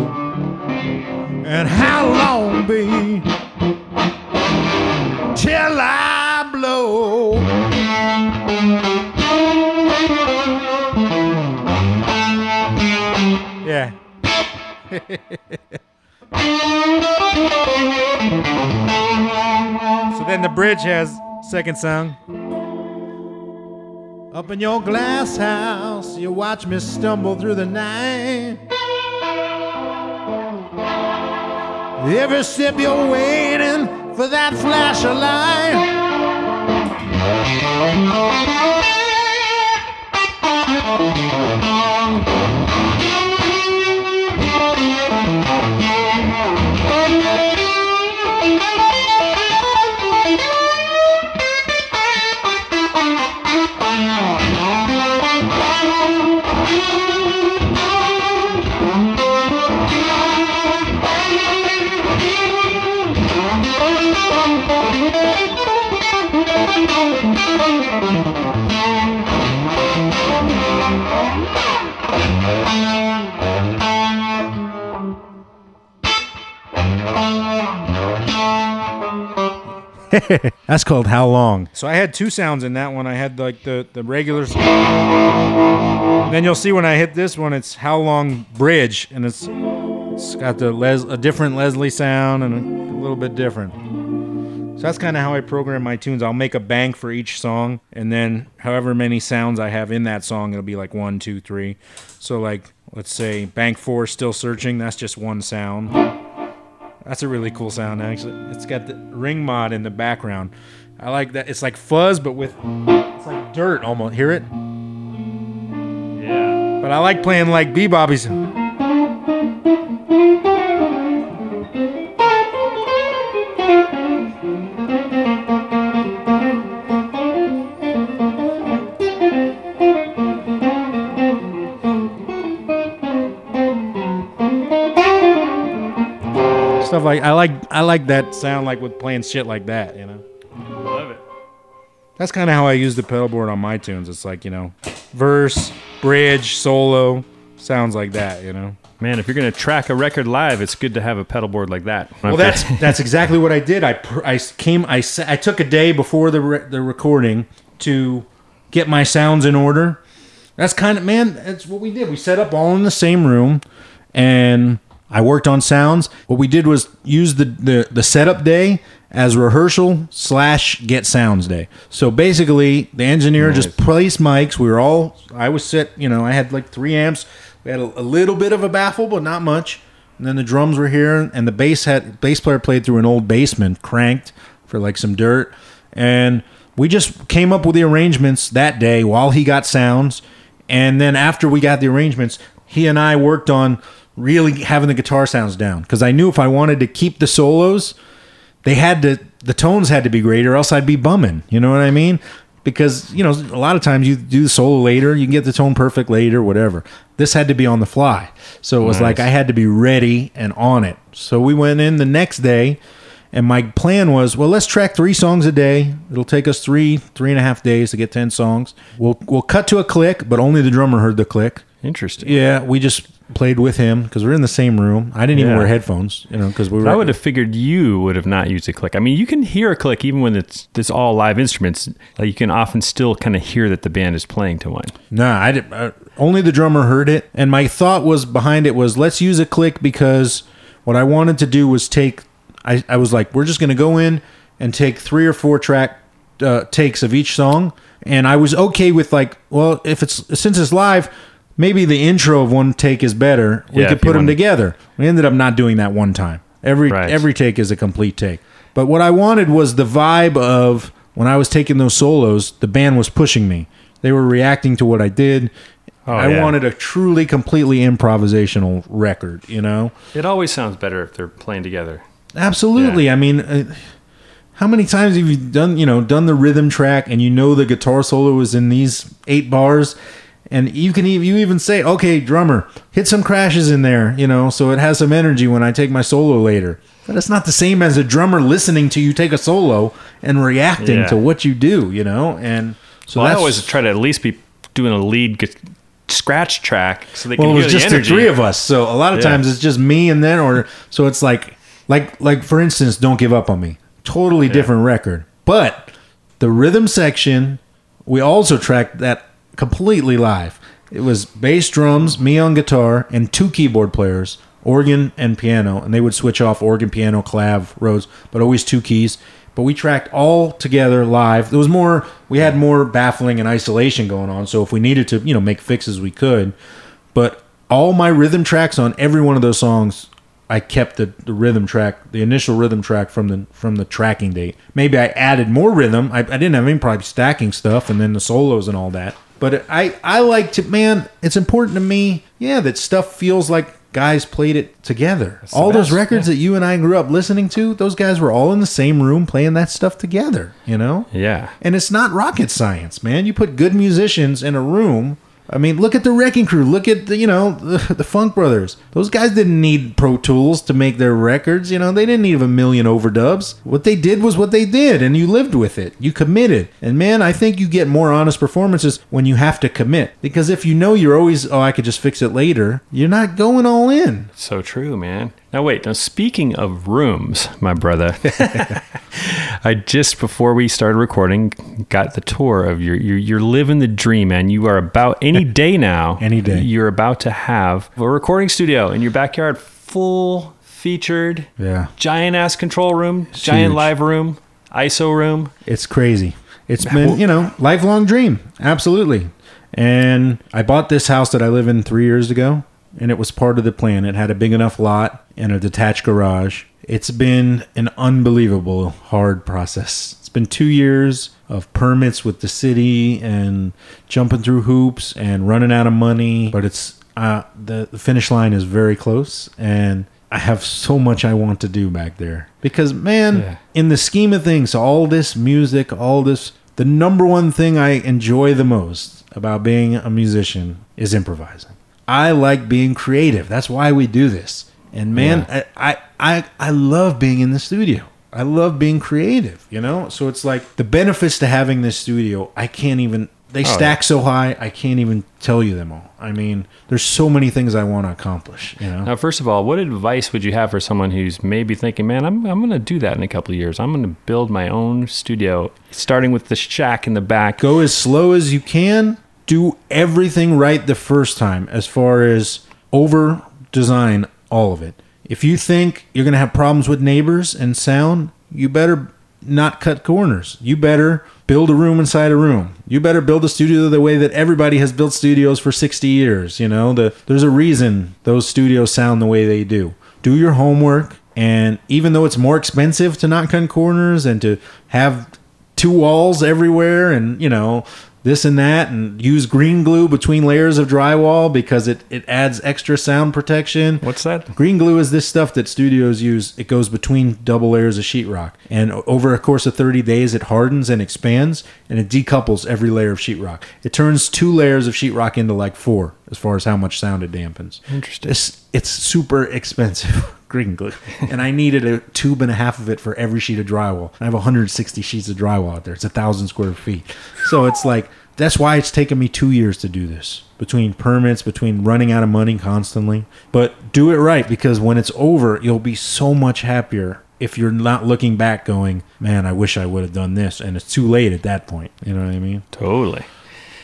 And how long, babe? Till I blow. So then the bridge has second song. Up in your glass house, you watch me stumble through the night. Every step you're waiting for that flash of light. That's called How Long. So I had two sounds in that one. I had like the the regular. Then you'll see when I hit this one, it's How Long Bridge, and it's it's got the Les a different Leslie sound and a, a little bit different. So that's kind of how I program my tunes. I'll make a bank for each song, and then however many sounds I have in that song, it'll be like one, two, three. So like let's say bank four, still searching. That's just one sound. That's a really cool sound, actually. It's got the ring mod in the background. I like that. It's like fuzz, but with it's like dirt almost. Hear it? Yeah. But I like playing like beboppies. Stuff like I like I like that sound like with playing shit like that, you know. Love it. That's kind of how I use the pedal board on my tunes. It's like you know, verse, bridge, solo, sounds like that, you know. Man, if you're gonna track a record live, it's good to have a pedal board like that. Well, that's that's exactly what I did. I pr- I came I sa- I took a day before the re- the recording to get my sounds in order. That's kind of man. That's what we did. We set up all in the same room, and I worked on sounds. What we did was use the the, the setup day as rehearsal slash get sounds day. So basically, the engineer just placed mics. We were all. I was set. You know, I had like three amps. We had a, a little bit of a baffle, but not much. And then the drums were here, and the bass had bass player played through an old Bassman, cranked for like some dirt, and we just came up with the arrangements that day while he got sounds, and then after we got the arrangements, he and I worked on really having the guitar sounds down because I knew if I wanted to keep the solos, they had to the tones had to be great or else I'd be bumming. You know what I mean? Because you know a lot of times you do the solo later, you can get the tone perfect later, whatever. This had to be on the fly, so it was like I had to be ready and on it. So we went in the next day, and my plan was, well, let's track three songs a day. It'll take us three three and a half days to get ten songs. We'll we'll cut to a click, but only the drummer heard the click. interesting. Yeah, we just played with him because we're in the same room. I didn't even wear headphones, you know, because we were. I would have figured you would have not used a click. I mean, you can hear a click even when it's it's all live instruments. Like you can often still kind of hear that the band is playing to one. Nah, I did. Uh, only the drummer heard it, and my thought was behind it was let's use a click because what I wanted to do was take. I I was like, we're just gonna go in and take three or four track uh, takes of each song, and I was okay with like, well, if it's since it's live. Maybe the intro of one take is better. We Yeah, could put them together. We ended up not doing that one time. Every Right. every take is a complete take. But what I wanted was the vibe of when I was taking those solos, the band was pushing me. They were reacting to what I did. I Oh, yeah. wanted a truly, completely improvisational record, you know? It always sounds better if they're playing together. Absolutely. I mean, uh, how many times have you done, you know, done the rhythm track and you know the guitar solo is in these eight bars? And you can even you even say, okay, drummer, hit some crashes in there, you know, so it has some energy when I take my solo later. But it's not the same as a drummer listening to you take a solo and reacting Yeah. to what you do, you know. And so Well, I always try to at least be doing a lead gu- scratch track so they can well, it was the just the energy. three of us. So a lot of Yeah. times it's just me and then, or so it's like, like, like for instance, "Don't Give Up on Me," totally different record, but the rhythm section we also tracked that completely live. It was bass drums, me on guitar, and two keyboard players, organ and piano, and they would switch off organ, piano, clav, Rhodes, but always two keys. But we tracked all together live. There was more. We had more baffling and isolation going on. So if we needed to, you know, make fixes, we could. But all my rhythm tracks on every one of those songs, I kept the, the rhythm track, the initial rhythm track from the from the tracking date. Maybe I added more rhythm. I, I didn't have any probably stacking stuff and then the solos and all that. But I I like to man. It's important to me. Yeah, that stuff feels like guys played it together. the all those best, records yeah. that you and I grew up listening to, those guys were all in the same room playing that stuff together. You know. Yeah. And it's not rocket science, man. You put good musicians in a room. I mean, look at the Wrecking Crew. Look at the, you know the, the Funk Brothers. Those guys didn't need Pro Tools to make their records. You know, they didn't need a million overdubs. What they did was what they did, and you lived with it. You committed. And man, I think you get more honest performances when you have to commit. Because if you know you're always, oh, I could just fix it later, you're not going all in. So true, man. Now wait. Now speaking of rooms, my brother, I just before we started recording got the tour of your you're, you're living the dream, man. You are about any day now. Any day. You're about to have a recording studio in your backyard, full featured, Yeah. giant ass control room, giant live room, ISO room. It's crazy. It's been, you know, lifelong dream. Absolutely. And I bought this house that I live in three years ago, and it was part of the plan. It had a big enough lot and a detached garage. It's been an unbelievable hard process. It's been two years of permits with the city and jumping through hoops and running out of money. But it's uh, the, the finish line is very close, and I have so much I want to do back there. Because man, Yeah. in the scheme of things, all this music, all this, the number one thing I enjoy the most about being a musician is improvising. I like being creative. That's why we do this. And man, I, I I I love being in the studio. I love being creative, you know? So it's like the benefits to having this studio, I can't even they oh, stack so high, I can't even tell you them all. I mean, there's so many things I want to accomplish, you know? Now, first of all, what advice would you have for someone who's maybe thinking, man, I'm, I'm going to do that in a couple of years. I'm going to build my own studio, starting with the shack in the back. go as slow as you can. Do everything right the first time as far as over design all of it. If you think you're going to have problems with neighbors and sound, you better not cut corners. You better build a room inside a room. You better build a studio the way that everybody has built studios for 60 years, you know? The there's a reason those studios sound the way they do. Do your homework and even though it's more expensive to not cut corners and to have two walls everywhere and you know this and that and use green glue between layers of drywall because it, it adds extra sound protection. What's that? green glue is this stuff that studios use. It goes between double layers of sheetrock. And over a course of 30 days it hardens and expands and it decouples every layer of sheetrock. It turns two layers of sheetrock into like four as far as how much sound it dampens. Interesting. it's, it's super expensive green glue. And i needed a tube and a half of it for every sheet of drywall. I have 160 sheets of drywall out there. It's a thousand square feet. So it's like that's why it's taken me two years to do this. Between permits between running out of money constantly. But do it right because when it's over you'll be so much happier if you're not looking back going man i wish i would have done this. And it's too late at that point. You know what i mean? Totally.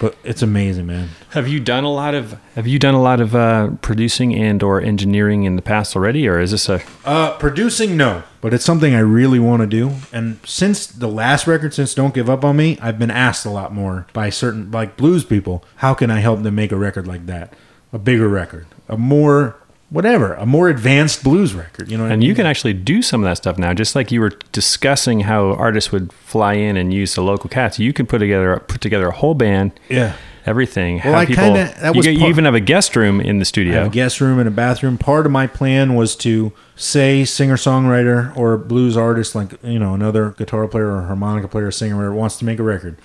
But it's amazing man Have you done a lot of Have you done a lot of uh, producing and or engineering in the past already, or is this a Uh, producing, no, but it's something I really want to do. And since the last record, since Don't Give Up on Me, I've been asked a lot more by certain like blues people. How can I help them make a record like that? A bigger record, a more whatever, a more advanced blues record. You know, what I And you can actually do some of that stuff now, just like you were discussing how artists would fly in and use the local cats. You can put together put together a whole band, yeah. everything. Well, have I kinda- that you, was you part- even have a guest room in the studio. have a guest room and a bathroom. Part of my plan was to say singer songwriter or blues artist, like you know another guitar player or harmonica player, or singer whatever, wants to make a record,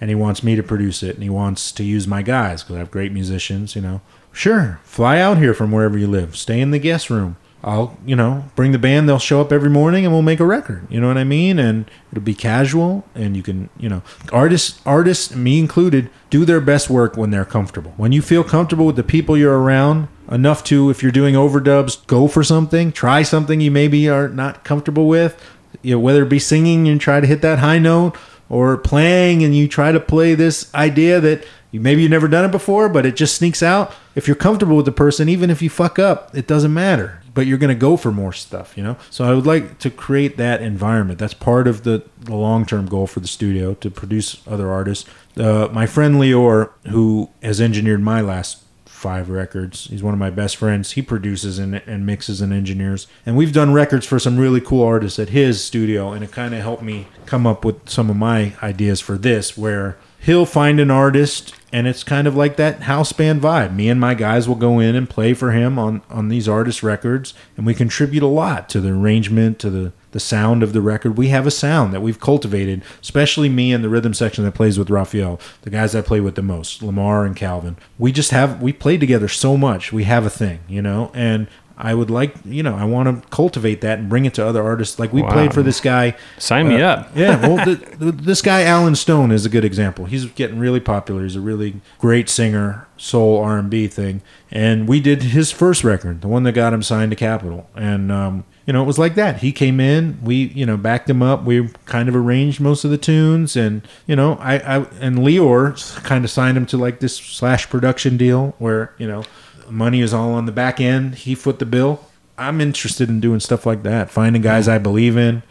and he wants me to produce it, and he wants to use my guys because I have great musicians. You know, sure, fly out here from wherever you live, stay in the guest room. I'll, you know, bring the band. They'll show up every morning, and we'll make a record. You know what I mean? And it'll be casual, and you can, you know, artists, artists, me included, do their best work when they're comfortable. When you feel comfortable with the people you're around enough to, if you're doing overdubs, go for something, try something you maybe are not comfortable with. You know, whether it be singing and try to hit that high note, or playing and you try to play this idea that maybe you've never done it before, but it just sneaks out. If you're comfortable with the person, even if you fuck up, it doesn't matter. But you're going to go for more stuff, you know. So I would like to create that environment. That's part of the, the long term goal for the studio to produce other artists. Uh, my friend Leor, who has engineered my last five records. He's one of my best friends. He produces and, and mixes and engineers. And we've done records for some really cool artists at his studio. And it kind of helped me come up with some of my ideas for this, where he'll find an artist and it's kind of like that house band vibe. Me and my guys will go in and play for him on, on these artist records. And we contribute a lot to the arrangement, to the the sound of the record. We have a sound that we've cultivated, especially me and the rhythm section that plays with Raphael, the guys I play with the most, Lamar and Calvin. We just have we play together so much. We have a thing, you know, and I would like, you know, I want to cultivate that and bring it to other artists. Like we Wow. played for this guy. Sign me uh, up. yeah, well, the, the, this guy Allen Stone is a good example. He's getting really popular. He's a really great singer, soul R and B thing. And we did his first record, the one that got him signed to Capitol. And um, you know, it was like that. He came in, we you know backed him up. We kind of arranged most of the tunes, and you know, I, I and Leor kind of signed him to like this slash production deal where you know money is all on the back end. He foot the bill. I'm interested in doing stuff like that, finding guys I believe in,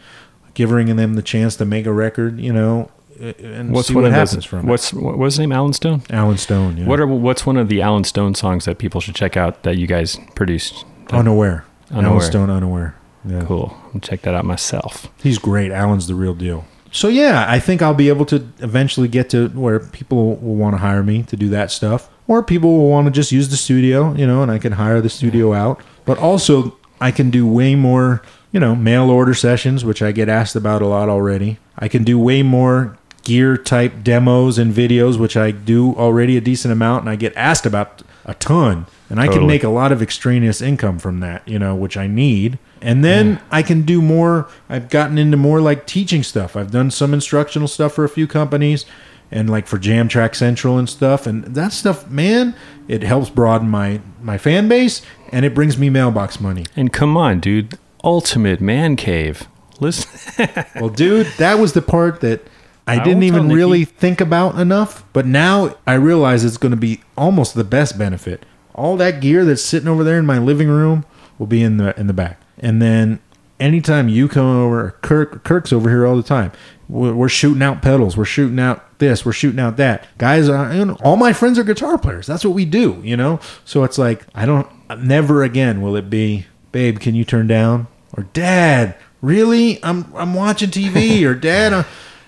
giving them the chance to make a record, you know, and What's see one what of happens those? from What's what was his name? Allen Stone. Allen Stone. Yeah. What are what's one of the Allen Stone songs that people should check out that you guys produced? unaware? Allen Stone, unaware. Yeah. Cool. I'll check that out myself. He's great. Allen's the real deal. So yeah, I think I'll be able to eventually get to where people will want to hire me to do that stuff, or people will want to just use the studio, you know, and I can hire the studio out. But also, I can do way more, you know, mail order sessions, which I get asked about a lot already. I can do way more gear type demos and videos, which I do already a decent amount, and I get asked about a ton. And I can make a lot of extraneous income from that, you know, which I need. And then I can do more. I've gotten into more like teaching stuff. I've done some instructional stuff for a few companies and like for Jam Track Central and stuff. And that stuff, man, it helps broaden my my fan base and it brings me mailbox money. And come on, dude. Ultimate man cave. Listen. Well, dude, that was the part that I, I didn't even really think about enough. But now I realize it's going to be almost the best benefit. All that gear that's sitting over there in my living room will be in the in the back. And then anytime you come over, Kirk Kirk's over here all the time. We're, we're shooting out pedals. We're shooting out this. We're shooting out that. Guys, you know, all my friends are guitar players. That's what we do. You know. So it's like I don't. Never again will it be, babe. Can you turn down? Or dad, really? I'm I'm watching TV. Or dad, uh,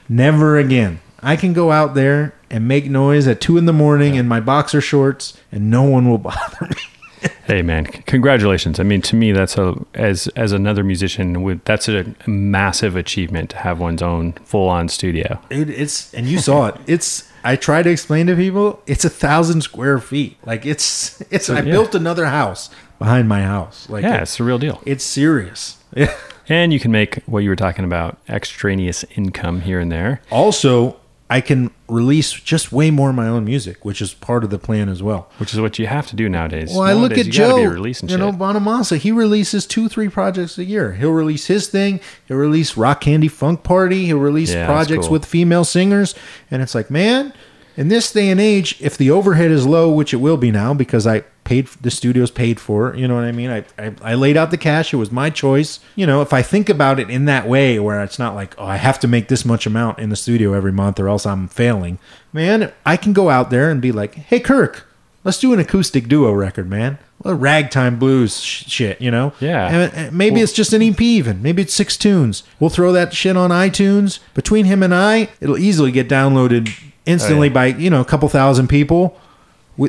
never again. I can go out there and make noise at two in the morning in my boxer shorts, and no one will bother me. Hey man, congratulations. I mean, to me, that's a as as another musician, with that's a massive achievement to have one's own full on studio. It, it's and you saw it. It's I try to explain to people. It's a thousand square feet. Like it's it's. I yeah. built another house behind my house. Like Yeah, it- it's the real deal. it's serious. Yeah. And you can make what you were talking about extraneous income here and there. Also, I can release just way more of my own music, which is part of the plan as well. which is what you have to do nowadays. Well, I look at you Joe. You know. Bonamassa. He releases two, three projects a year. He'll release his thing. He'll release Rock Candy Funk Party. He'll release Yeah, projects cool. with female singers. And it's like, man, in this day and age, if the overhead is low, which it will be now because I paid the studio's paid for. it, You know what I mean? I, I I laid out the cash. It was my choice. You know, if I think about it in that way, where it's not like, oh, I have to make this much amount in the studio every month, or else I'm failing. Man, I can go out there and be like, hey, Kirk. Let's do an acoustic duo record, man. Well, ragtime blues sh- shit, you know? Yeah. And, and maybe it's just an EP, even. Maybe it's six tunes. We'll throw that shit on iTunes. Between him and I, it'll easily get downloaded instantly Oh, yeah. by, you know, a couple thousand people.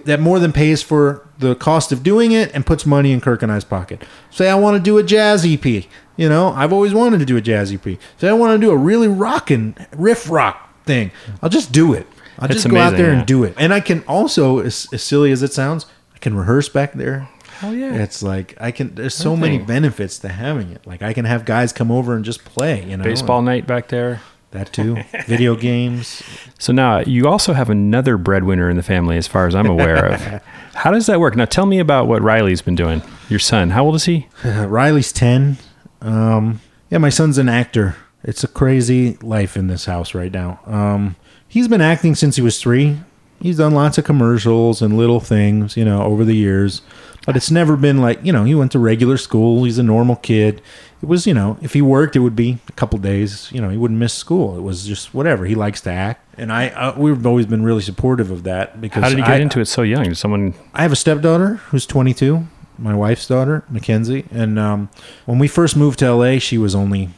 That more than pays for the cost of doing it and puts money in Kirk and I's pocket. Say I want to do a jazz EP. You know, I've always wanted to do a jazz EP. Say I want to do a really rockin' riff rock thing. I'll just do it. I'll It's just go out there yeah. and do it. And I can also, as, as silly as it sounds, I can rehearse back there. Hell yeah. It's like I can. There's so many benefits to having it. Like I can have guys come over and just play. You know, Baseball night back there. That too. Video games. So now you also have another breadwinner in the family, as far as I'm aware of. How does that work? Now tell me about what Riley's been doing. Your son, how old is he? Riley's ten. Um, yeah, my son's an actor. It's a crazy life in this house right now. Um, he's been acting since he was three. He's done lots of commercials and little things, you know, over the years. But it's never been like, you know, he went to regular school. He's a normal kid. It was, you know, if he worked, it would be a couple days. You know, he wouldn't miss school. It was just whatever. He likes to act, and I uh, we've always been really supportive of that because How did he get I, into it so young? Did someone I have a stepdaughter who's 22, my wife's daughter, Mackenzie. And um, when we first moved to LA, she was only,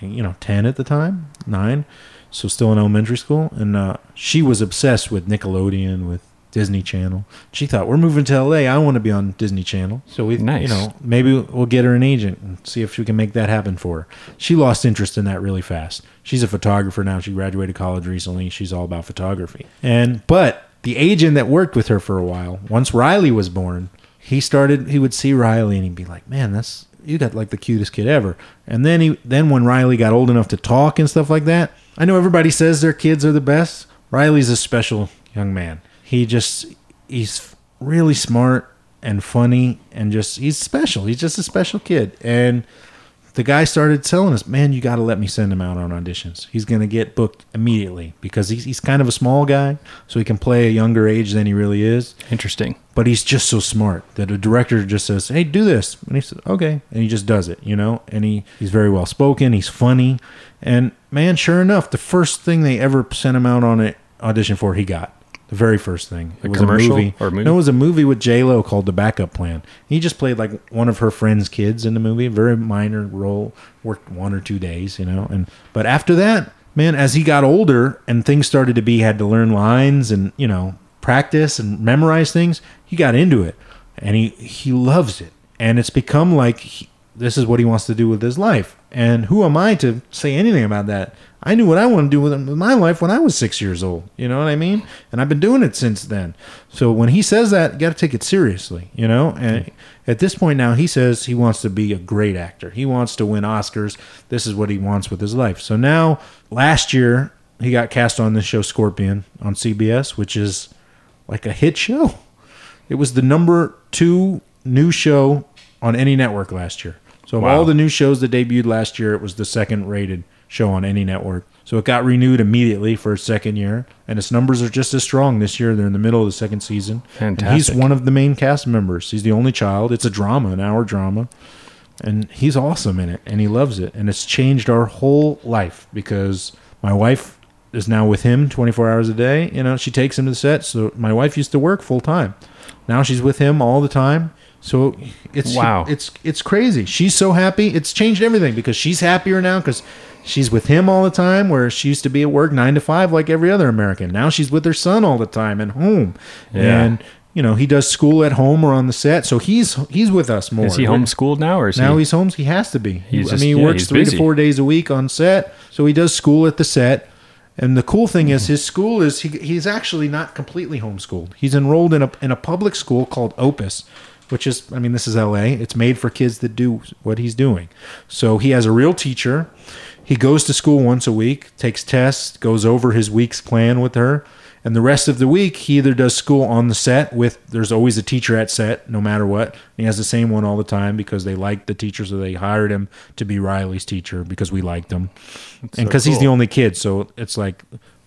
you know, 10 at the time, nine. So still in elementary school. And uh, she was obsessed with Nickelodeon, with Disney Channel. She thought, we're moving to LA. I want to be on Disney Channel. So we, Nice. you know, maybe we'll get her an agent and see if we can make that happen for her. She lost interest in that really fast. She's a photographer now. She graduated college recently. She's all about photography. And but the agent that worked with her for a while, once Riley was born, he started he would see Riley and he'd be like, "Man, that's you got like the cutest kid ever." And then he then when Riley got old enough to talk and stuff like that, I know everybody says their kids are the best. Riley's a special young man. He just he's really smart and funny and just he's special. He's just a special kid. And the guy started telling us, "Man, you got to let me send him out on auditions. He's going to get booked immediately because he's he's kind of a small guy, so he can play a younger age than he really is. interesting? But he's just so smart that a director just says, "Hey, do this," and he says, "Okay," and he just does it, you know. And he he's very well spoken. He's funny, and man, sure enough, the first thing they ever sent him out on an audition for, he got. The very first thing. It A was a movie. or a movie? No, it was a movie with J Lo called The Backup Plan. He just played like one of her friends' kids in the movie. Very minor role. Worked one or two days, you know. And but after that, man, as he got older and things started to be, had to learn lines and you know practice and memorize things. He got into it, and he he loves it. And it's become like he, this is what he wants to do with his life. And who am I to say anything about that? I knew what I want to do with my life when I was six years old. You know what I mean? And I've been doing it since then. So when he says that, you got to take it seriously. You know. And at this point now, he says he wants to be a great actor. He wants to win Oscars. This is what he wants with his life. So now, last year, he got cast on this show Scorpion on CBS, which is like a hit show. It was the number two new show on any network last year. So of Wow. all the new shows that debuted last year, it was the second rated show on any network. So it got renewed immediately for a second year, and its numbers are just as strong this year. They're in the middle of the second season. And he's one of the main cast members. He's the only child. It's a drama, an hour drama, and he's awesome in it, and he loves it, and it's changed our whole life because my wife is now with him 24 hours a day. You know, she takes him to the set. So my wife used to work full time. Now she's with him all the time. So it's Wow. it's it's crazy. She's so happy. It's changed everything because she's happier now because she's with him all the time. Where she used to be at work nine to five like every other American. Now she's with her son all the time and home. Yeah. And you know he does school at home or on the set, so he's he's with us more. Is he homeschooled now, or is now he? he's home. He has to be. He's I just- mean, he yeah, works three busy. to four days a week on set, so he does school at the set. And the cool thing is, mm-hmm. his school is he, he's actually not completely homeschooled. He's enrolled in a in a public school called Opus, which is I mean this is L.A. It's made for kids that do what he's doing. So he has a real teacher. He goes to school once a week, takes tests, goes over his week's plan with her. And the rest of the week, he either does school on the set with, there's always a teacher at set, no matter what. And he has the same one all the time because they like the teacher, so they hired him to be Riley's teacher because we liked him. and so because he's the only kid, so it's like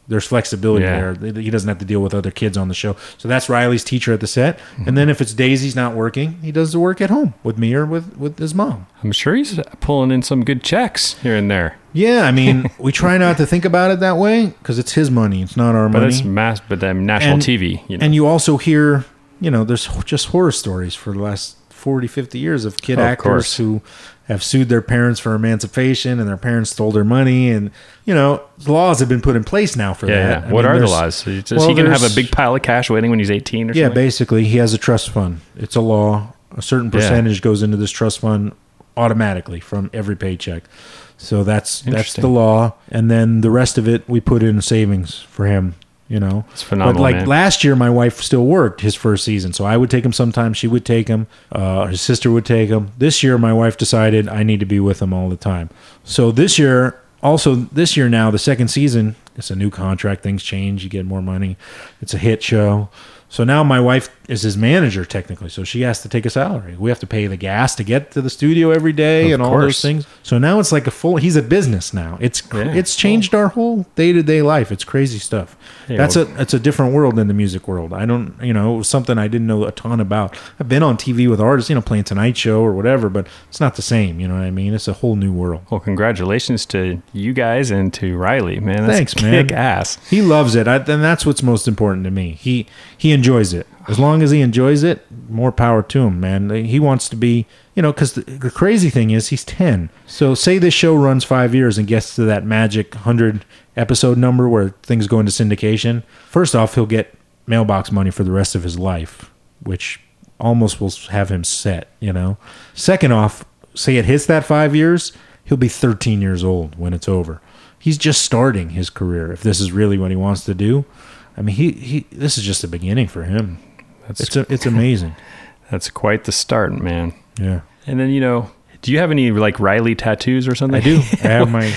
there's flexibility Yeah. there. He doesn't have to deal with other kids on the show. So that's Riley's teacher at the set. And mm-hmm. then if it's Daisy's not working, he does the work at home with me or with, with his mom. I'm sure he's pulling in some good checks here and there. Yeah, I mean, we try not to think about it that way because it's his money. It's not our But money. But it's mass, but then national And- TV. You know. And you also hear, you know, there's just horror stories for the last 40, 50 years of kid Oh, actors course. who have sued their parents for emancipation and their parents stole their money. And, you know, laws have been put in place now for yeah, that. yeah. I What mean, are the laws? So Does well, he can have a big pile of cash waiting when he's 18 or Yeah, something? basically, he has a trust fund. It's a law. A certain Yeah. percentage goes into this trust fund automatically from every paycheck. So that's that's the law, and then the rest of it we put in savings for him. You know, It's phenomenal, But like man. last year, my wife still worked his first season, so I would take him sometimes. She would take him. Uh, his sister would take him. This year, my wife decided I need to be with him all the time. So this year, also this year now, the second season, it's a new contract. Things change. You get more money. It's a hit show. So now my wife is his manager technically, so she has to take a salary. We have to pay the gas to get to the studio every day Of and all course. those things. So now it's like a full. He's a business now. It's Yeah. it's changed our whole day to day life. It's crazy stuff. Yeah, That's well- a it's a different world than the music world. I don't you know it was something I didn't know a ton about. I've been on TV with artists, you know, playing Tonight Show or whatever, but it's not the same. You know what I mean? It's a whole new world. Well, congratulations to you guys and to Riley, man. That's Thanks, man. kick ass. He loves it, I, and that's what's most important to me. He he enjoys it. As long as he enjoys it, more power to him, man. He wants to be, you know, because the, the crazy thing is he's ten. So say this show runs five years and gets to that magic hundred episode number where things go into syndication. First off, he'll get mailbox money for the rest of his life, which almost will have him set. You know. Second off, say it hits that five years, he'll be 13 years old when it's over. He's just starting his career. If this is really what he wants to do, I mean, he, he this is just the beginning for him. That's It's a, it's amazing. that's quite the start, man. Yeah, And then you know, do you have any like Riley tattoos or something? I do. I have my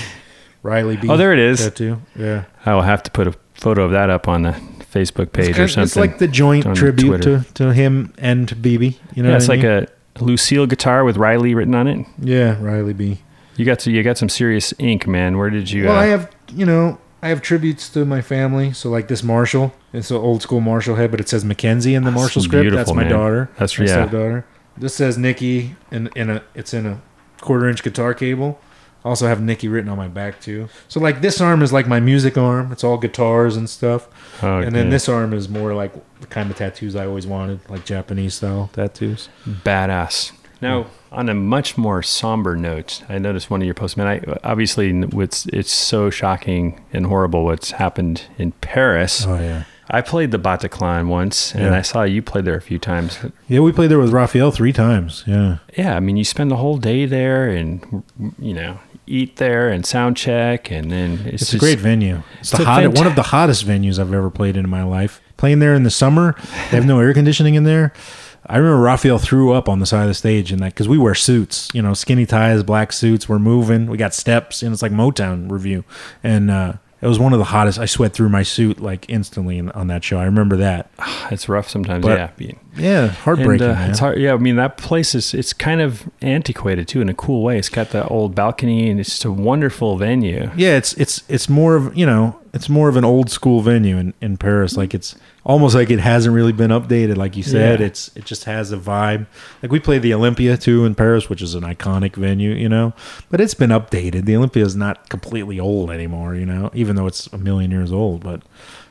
Riley B. Oh, there it is. tattoo. Yeah, I will have to put a photo of that up on the Facebook page it's, or something. it's like the joint tribute Twitter. to, to him and to BB. You know, yeah, it's like mean? a Lucille guitar with Riley written on it. yeah Riley B. You got to, you got some serious ink, man. Where did you? Well, uh, I have, you know, I have tributes to my family. So, like this Marshall, it's an old school Marshall head, but it says Mackenzie in the That's Marshall script. That's my man. daughter. That's- my yeah. daughter. This says Nikki, in in a it's in a quarter inch guitar cable. I also have Nikki written on my back too. So, like this arm is like my music arm. It's all guitars and stuff. Oh, and then this arm is more like the kind of tattoos I always wanted, like Japanese style tattoos. badass. Now, on a much more somber note, I noticed one of your posts, man. I obviously it's it's so shocking and horrible what's happened in Paris. Oh yeah. I played the Bataclan once, and Yeah. I saw you play there a few times. Yeah, we played there with Raphael three times. Yeah. Yeah, I mean, you spend the whole day there, and you know, eat there and sound check, and then it's, It's just, a great venue. It's, the hot, fanta- one of the hottest venues I've ever played in my life. Playing there in the summer, they have no air conditioning in there. I remember Raphael threw up on the side of the stage and that because we wear suits, you know, skinny ties, black suits. We're moving. We got steps, and it's like Motown review. And uh, it was one of the hottest. I sweat through my suit like instantly in, on that show. I remember that. It's rough sometimes. But- yeah, Yeah, heartbreaking. And, uh, it's hard. Yeah, I mean that place is it's kind of antiquated too in a cool way. It's got that old balcony, and it's just a wonderful venue. Yeah, it's it's it's more of you know it's more of an old school venue in, in Paris. Like it's almost like it hasn't really been updated. Like you said, Yeah. it's it just has a vibe. Like we played the Olympia too in Paris, which is an iconic venue, you know. But it's been updated. The Olympia is not completely old anymore, you know, even though it's a million years old. But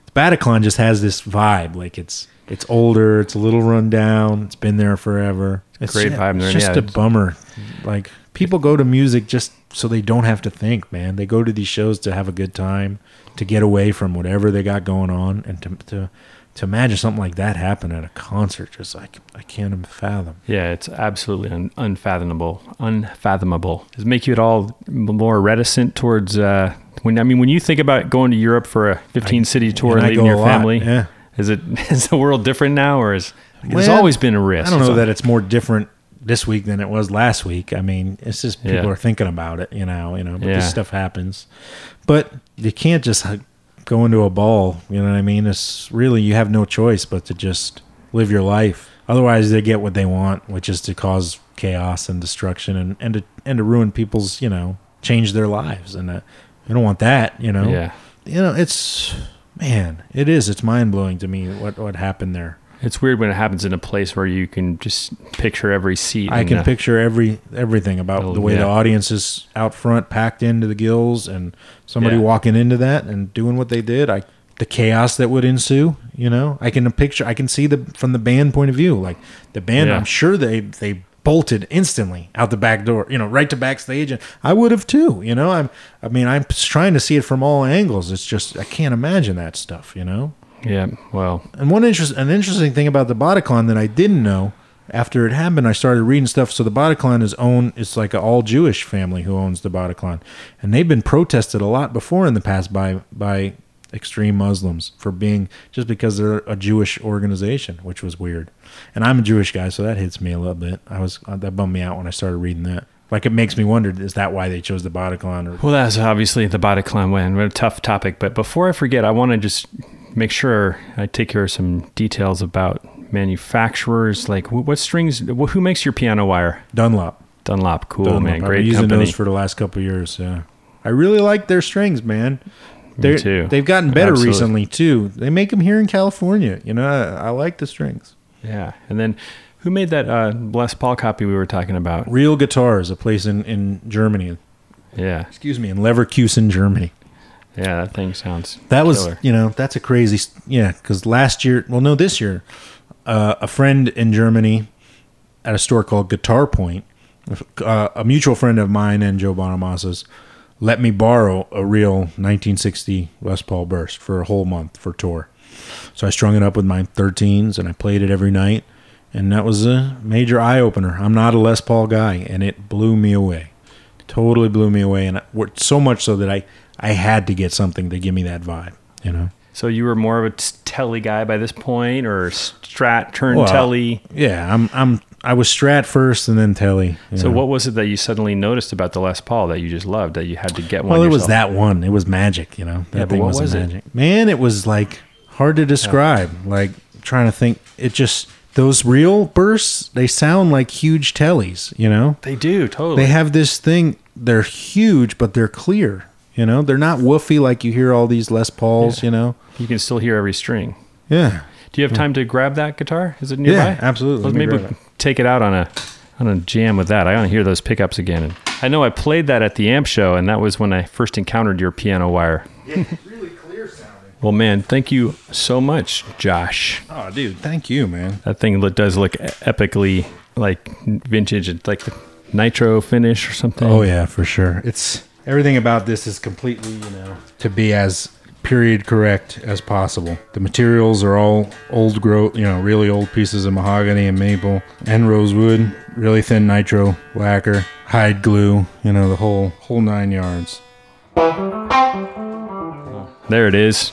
the Bataclan just has this vibe. Like it's it's older. It's a little run down. It's been there forever. It's Great vibe there, It's just yeah. a bummer. Like people go to music just so they don't have to think, man. They go to these shows to have a good time, to get away from whatever they got going on, and to to to imagine something like that happen at a concert, just like I can't even fathom. Yeah, it's absolutely un- unfathomable. Unfathomable. Does it make you at all more reticent towards uh, when? I mean, when you think about going to Europe for a 15 city tour and and leaving your a lot, family, yeah. is it is the world different now, or is there's Well, always been a risk? I don't know that it's more different this week than it was last week. I mean, it's just people Yeah. are thinking about it, you know, you know, but Yeah. this stuff happens. But you can't just uh, go into a ball, you know what I mean? It's really you have no choice but to just live your life. Otherwise they get what they want, which is to cause chaos and destruction and and to and to ruin people's, you know, change their lives and uh, I don't want that, you know. Yeah, You know, it's man, it is. It's mind-blowing to me what what happened there. It's weird when it happens in a place where you can just picture every seat. I can the- picture every everything about Oh, the way the audience is out front, packed into the gills, and somebody Yeah. walking into that and doing what they did. I the chaos that would ensue. You know, I can picture. I can see the from the band point of view. Like the band, Yeah. I'm sure they they bolted instantly out the back door. You know, right to backstage, and I would have too. You know, I'm. I mean, I'm trying to see it from all angles. It's just I can't imagine that stuff. You know. Yeah, well, And one interest, an interesting thing about the Bataclan that I didn't know after it happened, I started reading stuff. So the Bataclan is owned; it's like an all Jewish family who owns the Bataclan, and they've been protested a lot before in the past by by extreme Muslims for being just because they're a Jewish organization, which was weird. And I'm a Jewish guy, so that hits me a little bit. I was uh, that bummed me out when I started reading that. Like it makes me wonder: is that why they chose the Bataclan? Or Well, that's obviously the Bataclan win. What a tough topic. But before I forget, I want to just make sure I take care of some details about manufacturers. Like, what strings? Who makes your piano wire? Dunlop. Dunlop. Cool, Dunlop. man. I've Great been using company. those for the last couple of years. Yeah, I really like their strings, man. They're, too. They've gotten better Absolutely. recently too. They make them here in California. You know, I, I like the strings. yeah. And then, who made that uh, Les Paul copy we were talking about? Real Guitars, a place in in Germany. Yeah. Excuse me, in Leverkusen, Germany. Yeah. That thing sounds. That was, killer. you know, that's a crazy, yeah. Because last year, well, no, this year, uh, a friend in Germany at a store called Guitar Point, uh, a mutual friend of mine and Joe Bonamassa's, let me borrow a real 1960 Les Paul Burst for a whole month for tour. So I strung it up with my 13s and I played it every night, and that was a major eye opener. I'm not a Les Paul guy, and it blew me away. Totally blew me away, and I, so much so that I I had to get something to give me that vibe. You know. So you were more of a telly guy by this point, or Strat turned Well, telly? Yeah, I'm I'm I was Strat first and then Telly. So know. what was it that you suddenly noticed about the Les Paul that you just loved that you had to get one? Well, it was that one. It was magic, you know. That Yeah, thing was, was it? magic. Man, it was like hard to describe. Like trying to think. It just those real bursts. They sound like huge tellies. You know. They do totally. They have this thing. They're huge, but they're clear. You know. They're not woofy like you hear all these Les Pauls. Yeah. You know. you can still hear every string. Yeah. Do you have time to grab that guitar? Is it nearby? Yeah, absolutely. Let's Let maybe it. take it out on a on a jam with that. I want to hear those pickups again. And I know I played that at the amp show, and that was when I first encountered your piano wire. Yeah, really clear sounding. Well, man, thank you so much, Josh. Oh, dude, thank you, man. That thing lo- does look epically like vintage, It's like the nitro finish or something. Oh yeah, for sure. It's everything about this is completely, you know, to be as period correct as possible. The materials are all old growth, you know, really old pieces of mahogany and maple and rosewood, really thin nitro lacquer, hide glue, you know, the whole whole nine yards. There it is.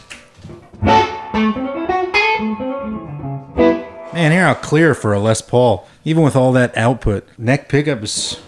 Man, hear how clear for a Les Paul, even with all that output. Neck pickup is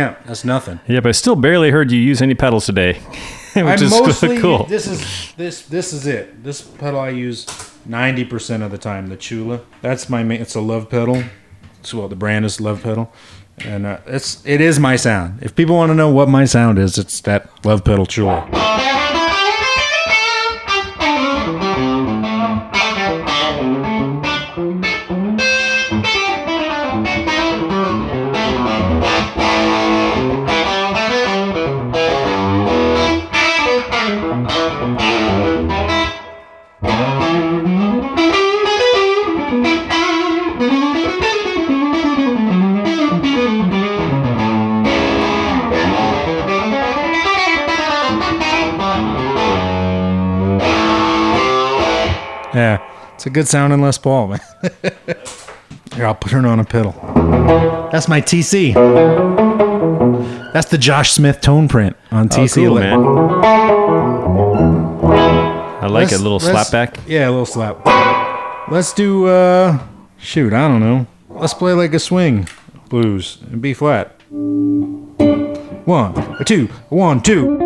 amp. That's nothing. Yeah, but I still barely heard you use any pedals today, which I is mostly cool. this is this this is it. This pedal I use ninety percent of the time. The Tchula. That's my main. It's a love pedal. It's well, the brand is love pedal, and uh, it's it is my sound. If people want to know what my sound is, it's that love pedal Tchula. Good sounding Les Paul, man. Here, I'll put it on a pedal. That's my TC. That's the Josh Smith tone print on Oh, TC. cool, man. I like Let's- a little slapback. Yeah, a little slap. Let's do uh shoot, I don't know. Let's play like a swing blues and B flat. One, a two, a one, two.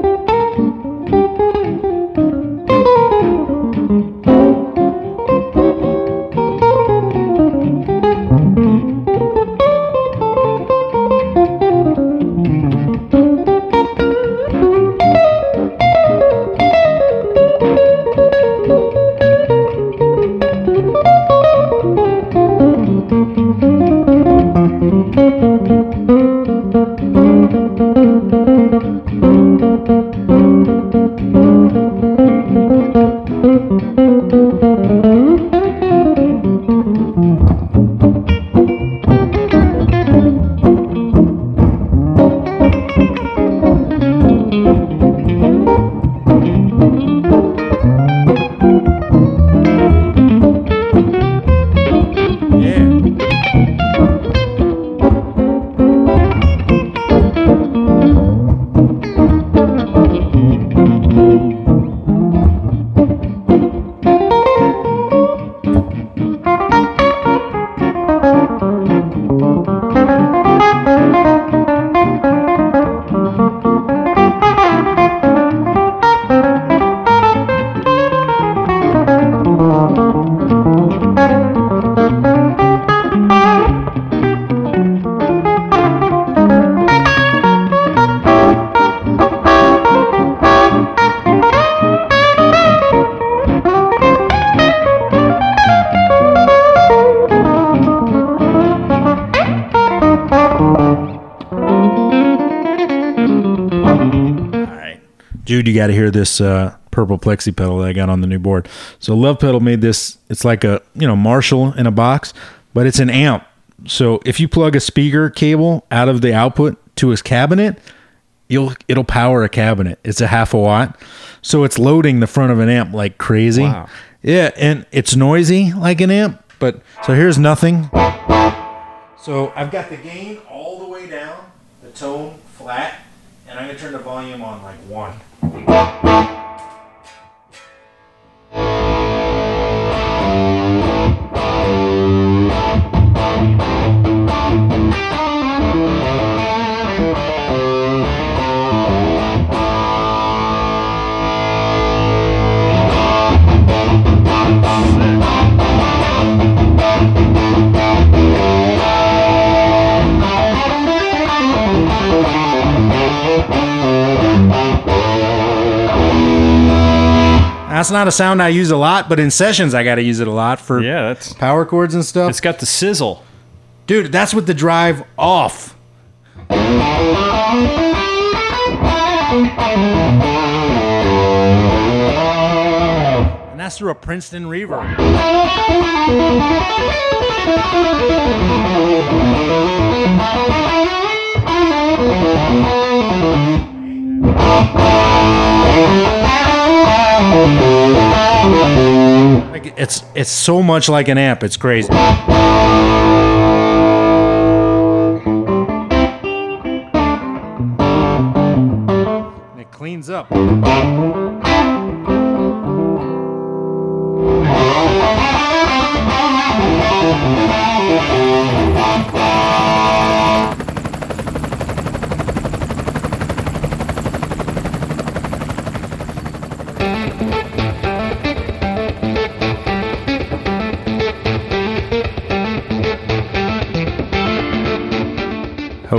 You got to hear this uh, purple plexi pedal that I got on the new board. So Love Pedal made this. It's like a you know Marshall in a box, but it's an amp. So if you plug a speaker cable out of the output to his cabinet, you'll it'll power a cabinet. It's a half a watt, so it's loading the front of an amp like crazy. Wow. Yeah, and it's noisy like an amp. But so here's nothing. So I've got the gain all the way down, the tone flat, and I'm going to turn the volume on like one. Thank that's not a sound I use a lot, but in sessions I got to use it a lot for Yeah, that's power chords and stuff. it's got the sizzle. Dude, that's with the drive off. And that's through a Princeton reverb. It's it's so much like an amp, it's crazy. And it cleans up.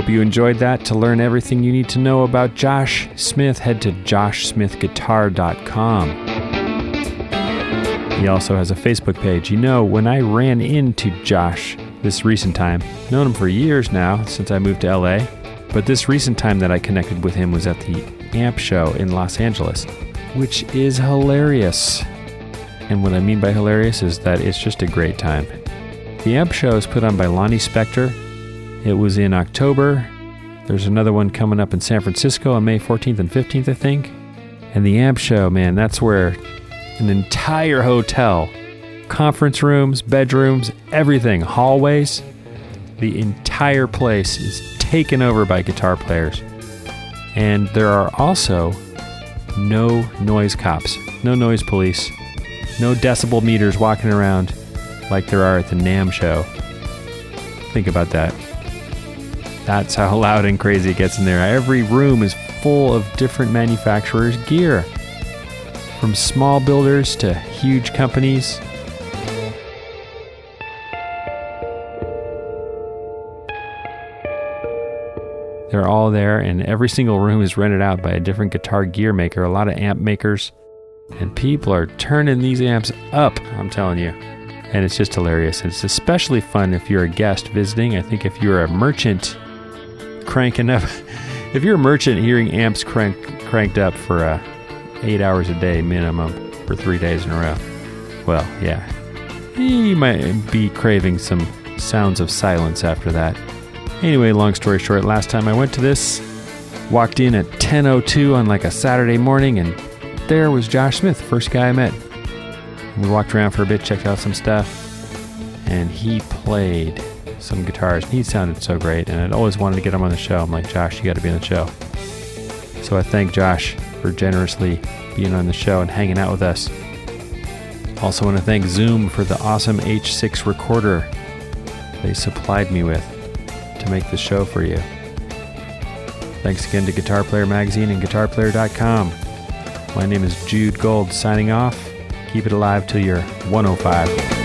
Hope you enjoyed that. To learn everything you need to know about Josh Smith, head to joshsmithguitar.com. He also has a Facebook page. You know, when I ran into Josh this recent time, known him for years now since I moved to LA, but this recent time that I connected with him was at the AMP show in Los Angeles, which is hilarious. And what I mean by hilarious is that it's just a great time. The AMP show is put on by Lonnie Spector. It was in October. There's another one coming up in San Francisco on May 14th and 15th, I think. And the AMP show, man, that's where an entire hotel, conference rooms, bedrooms, everything, hallways, the entire place is taken over by guitar players. And there are also no noise cops, no noise police, no decibel meters walking around like there are at the NAMM show. Think about that. That's how loud and crazy it gets in there. Every room is full of different manufacturers' gear, from small builders to huge companies. They're all there, and every single room is rented out by a different guitar gear maker, a lot of amp makers. And people are turning these amps up, I'm telling you. And it's just hilarious. It's especially fun if you're a guest visiting. I think if you're a merchant cranking up, if you're a merchant hearing amps crank, cranked up for uh, eight hours a day minimum for three days in a row, well, yeah, you might be craving some sounds of silence after that. Anyway, long story short, last time I went to this, walked in at 10:02 on like a Saturday morning, and there was Josh Smith, first guy I met. We walked around for a bit, checked out some stuff, and he played some guitars. He sounded so great, and I'd always wanted to get him on the show. I'm like, Josh, you got to be on the show. So I thank Josh for generously being on the show and hanging out with us. Also, want to thank Zoom for the awesome H6 recorder they supplied me with to make the show for you. Thanks again to Guitar Player Magazine and GuitarPlayer.com. My name is Jude Gold signing off. Keep it alive till you're 105.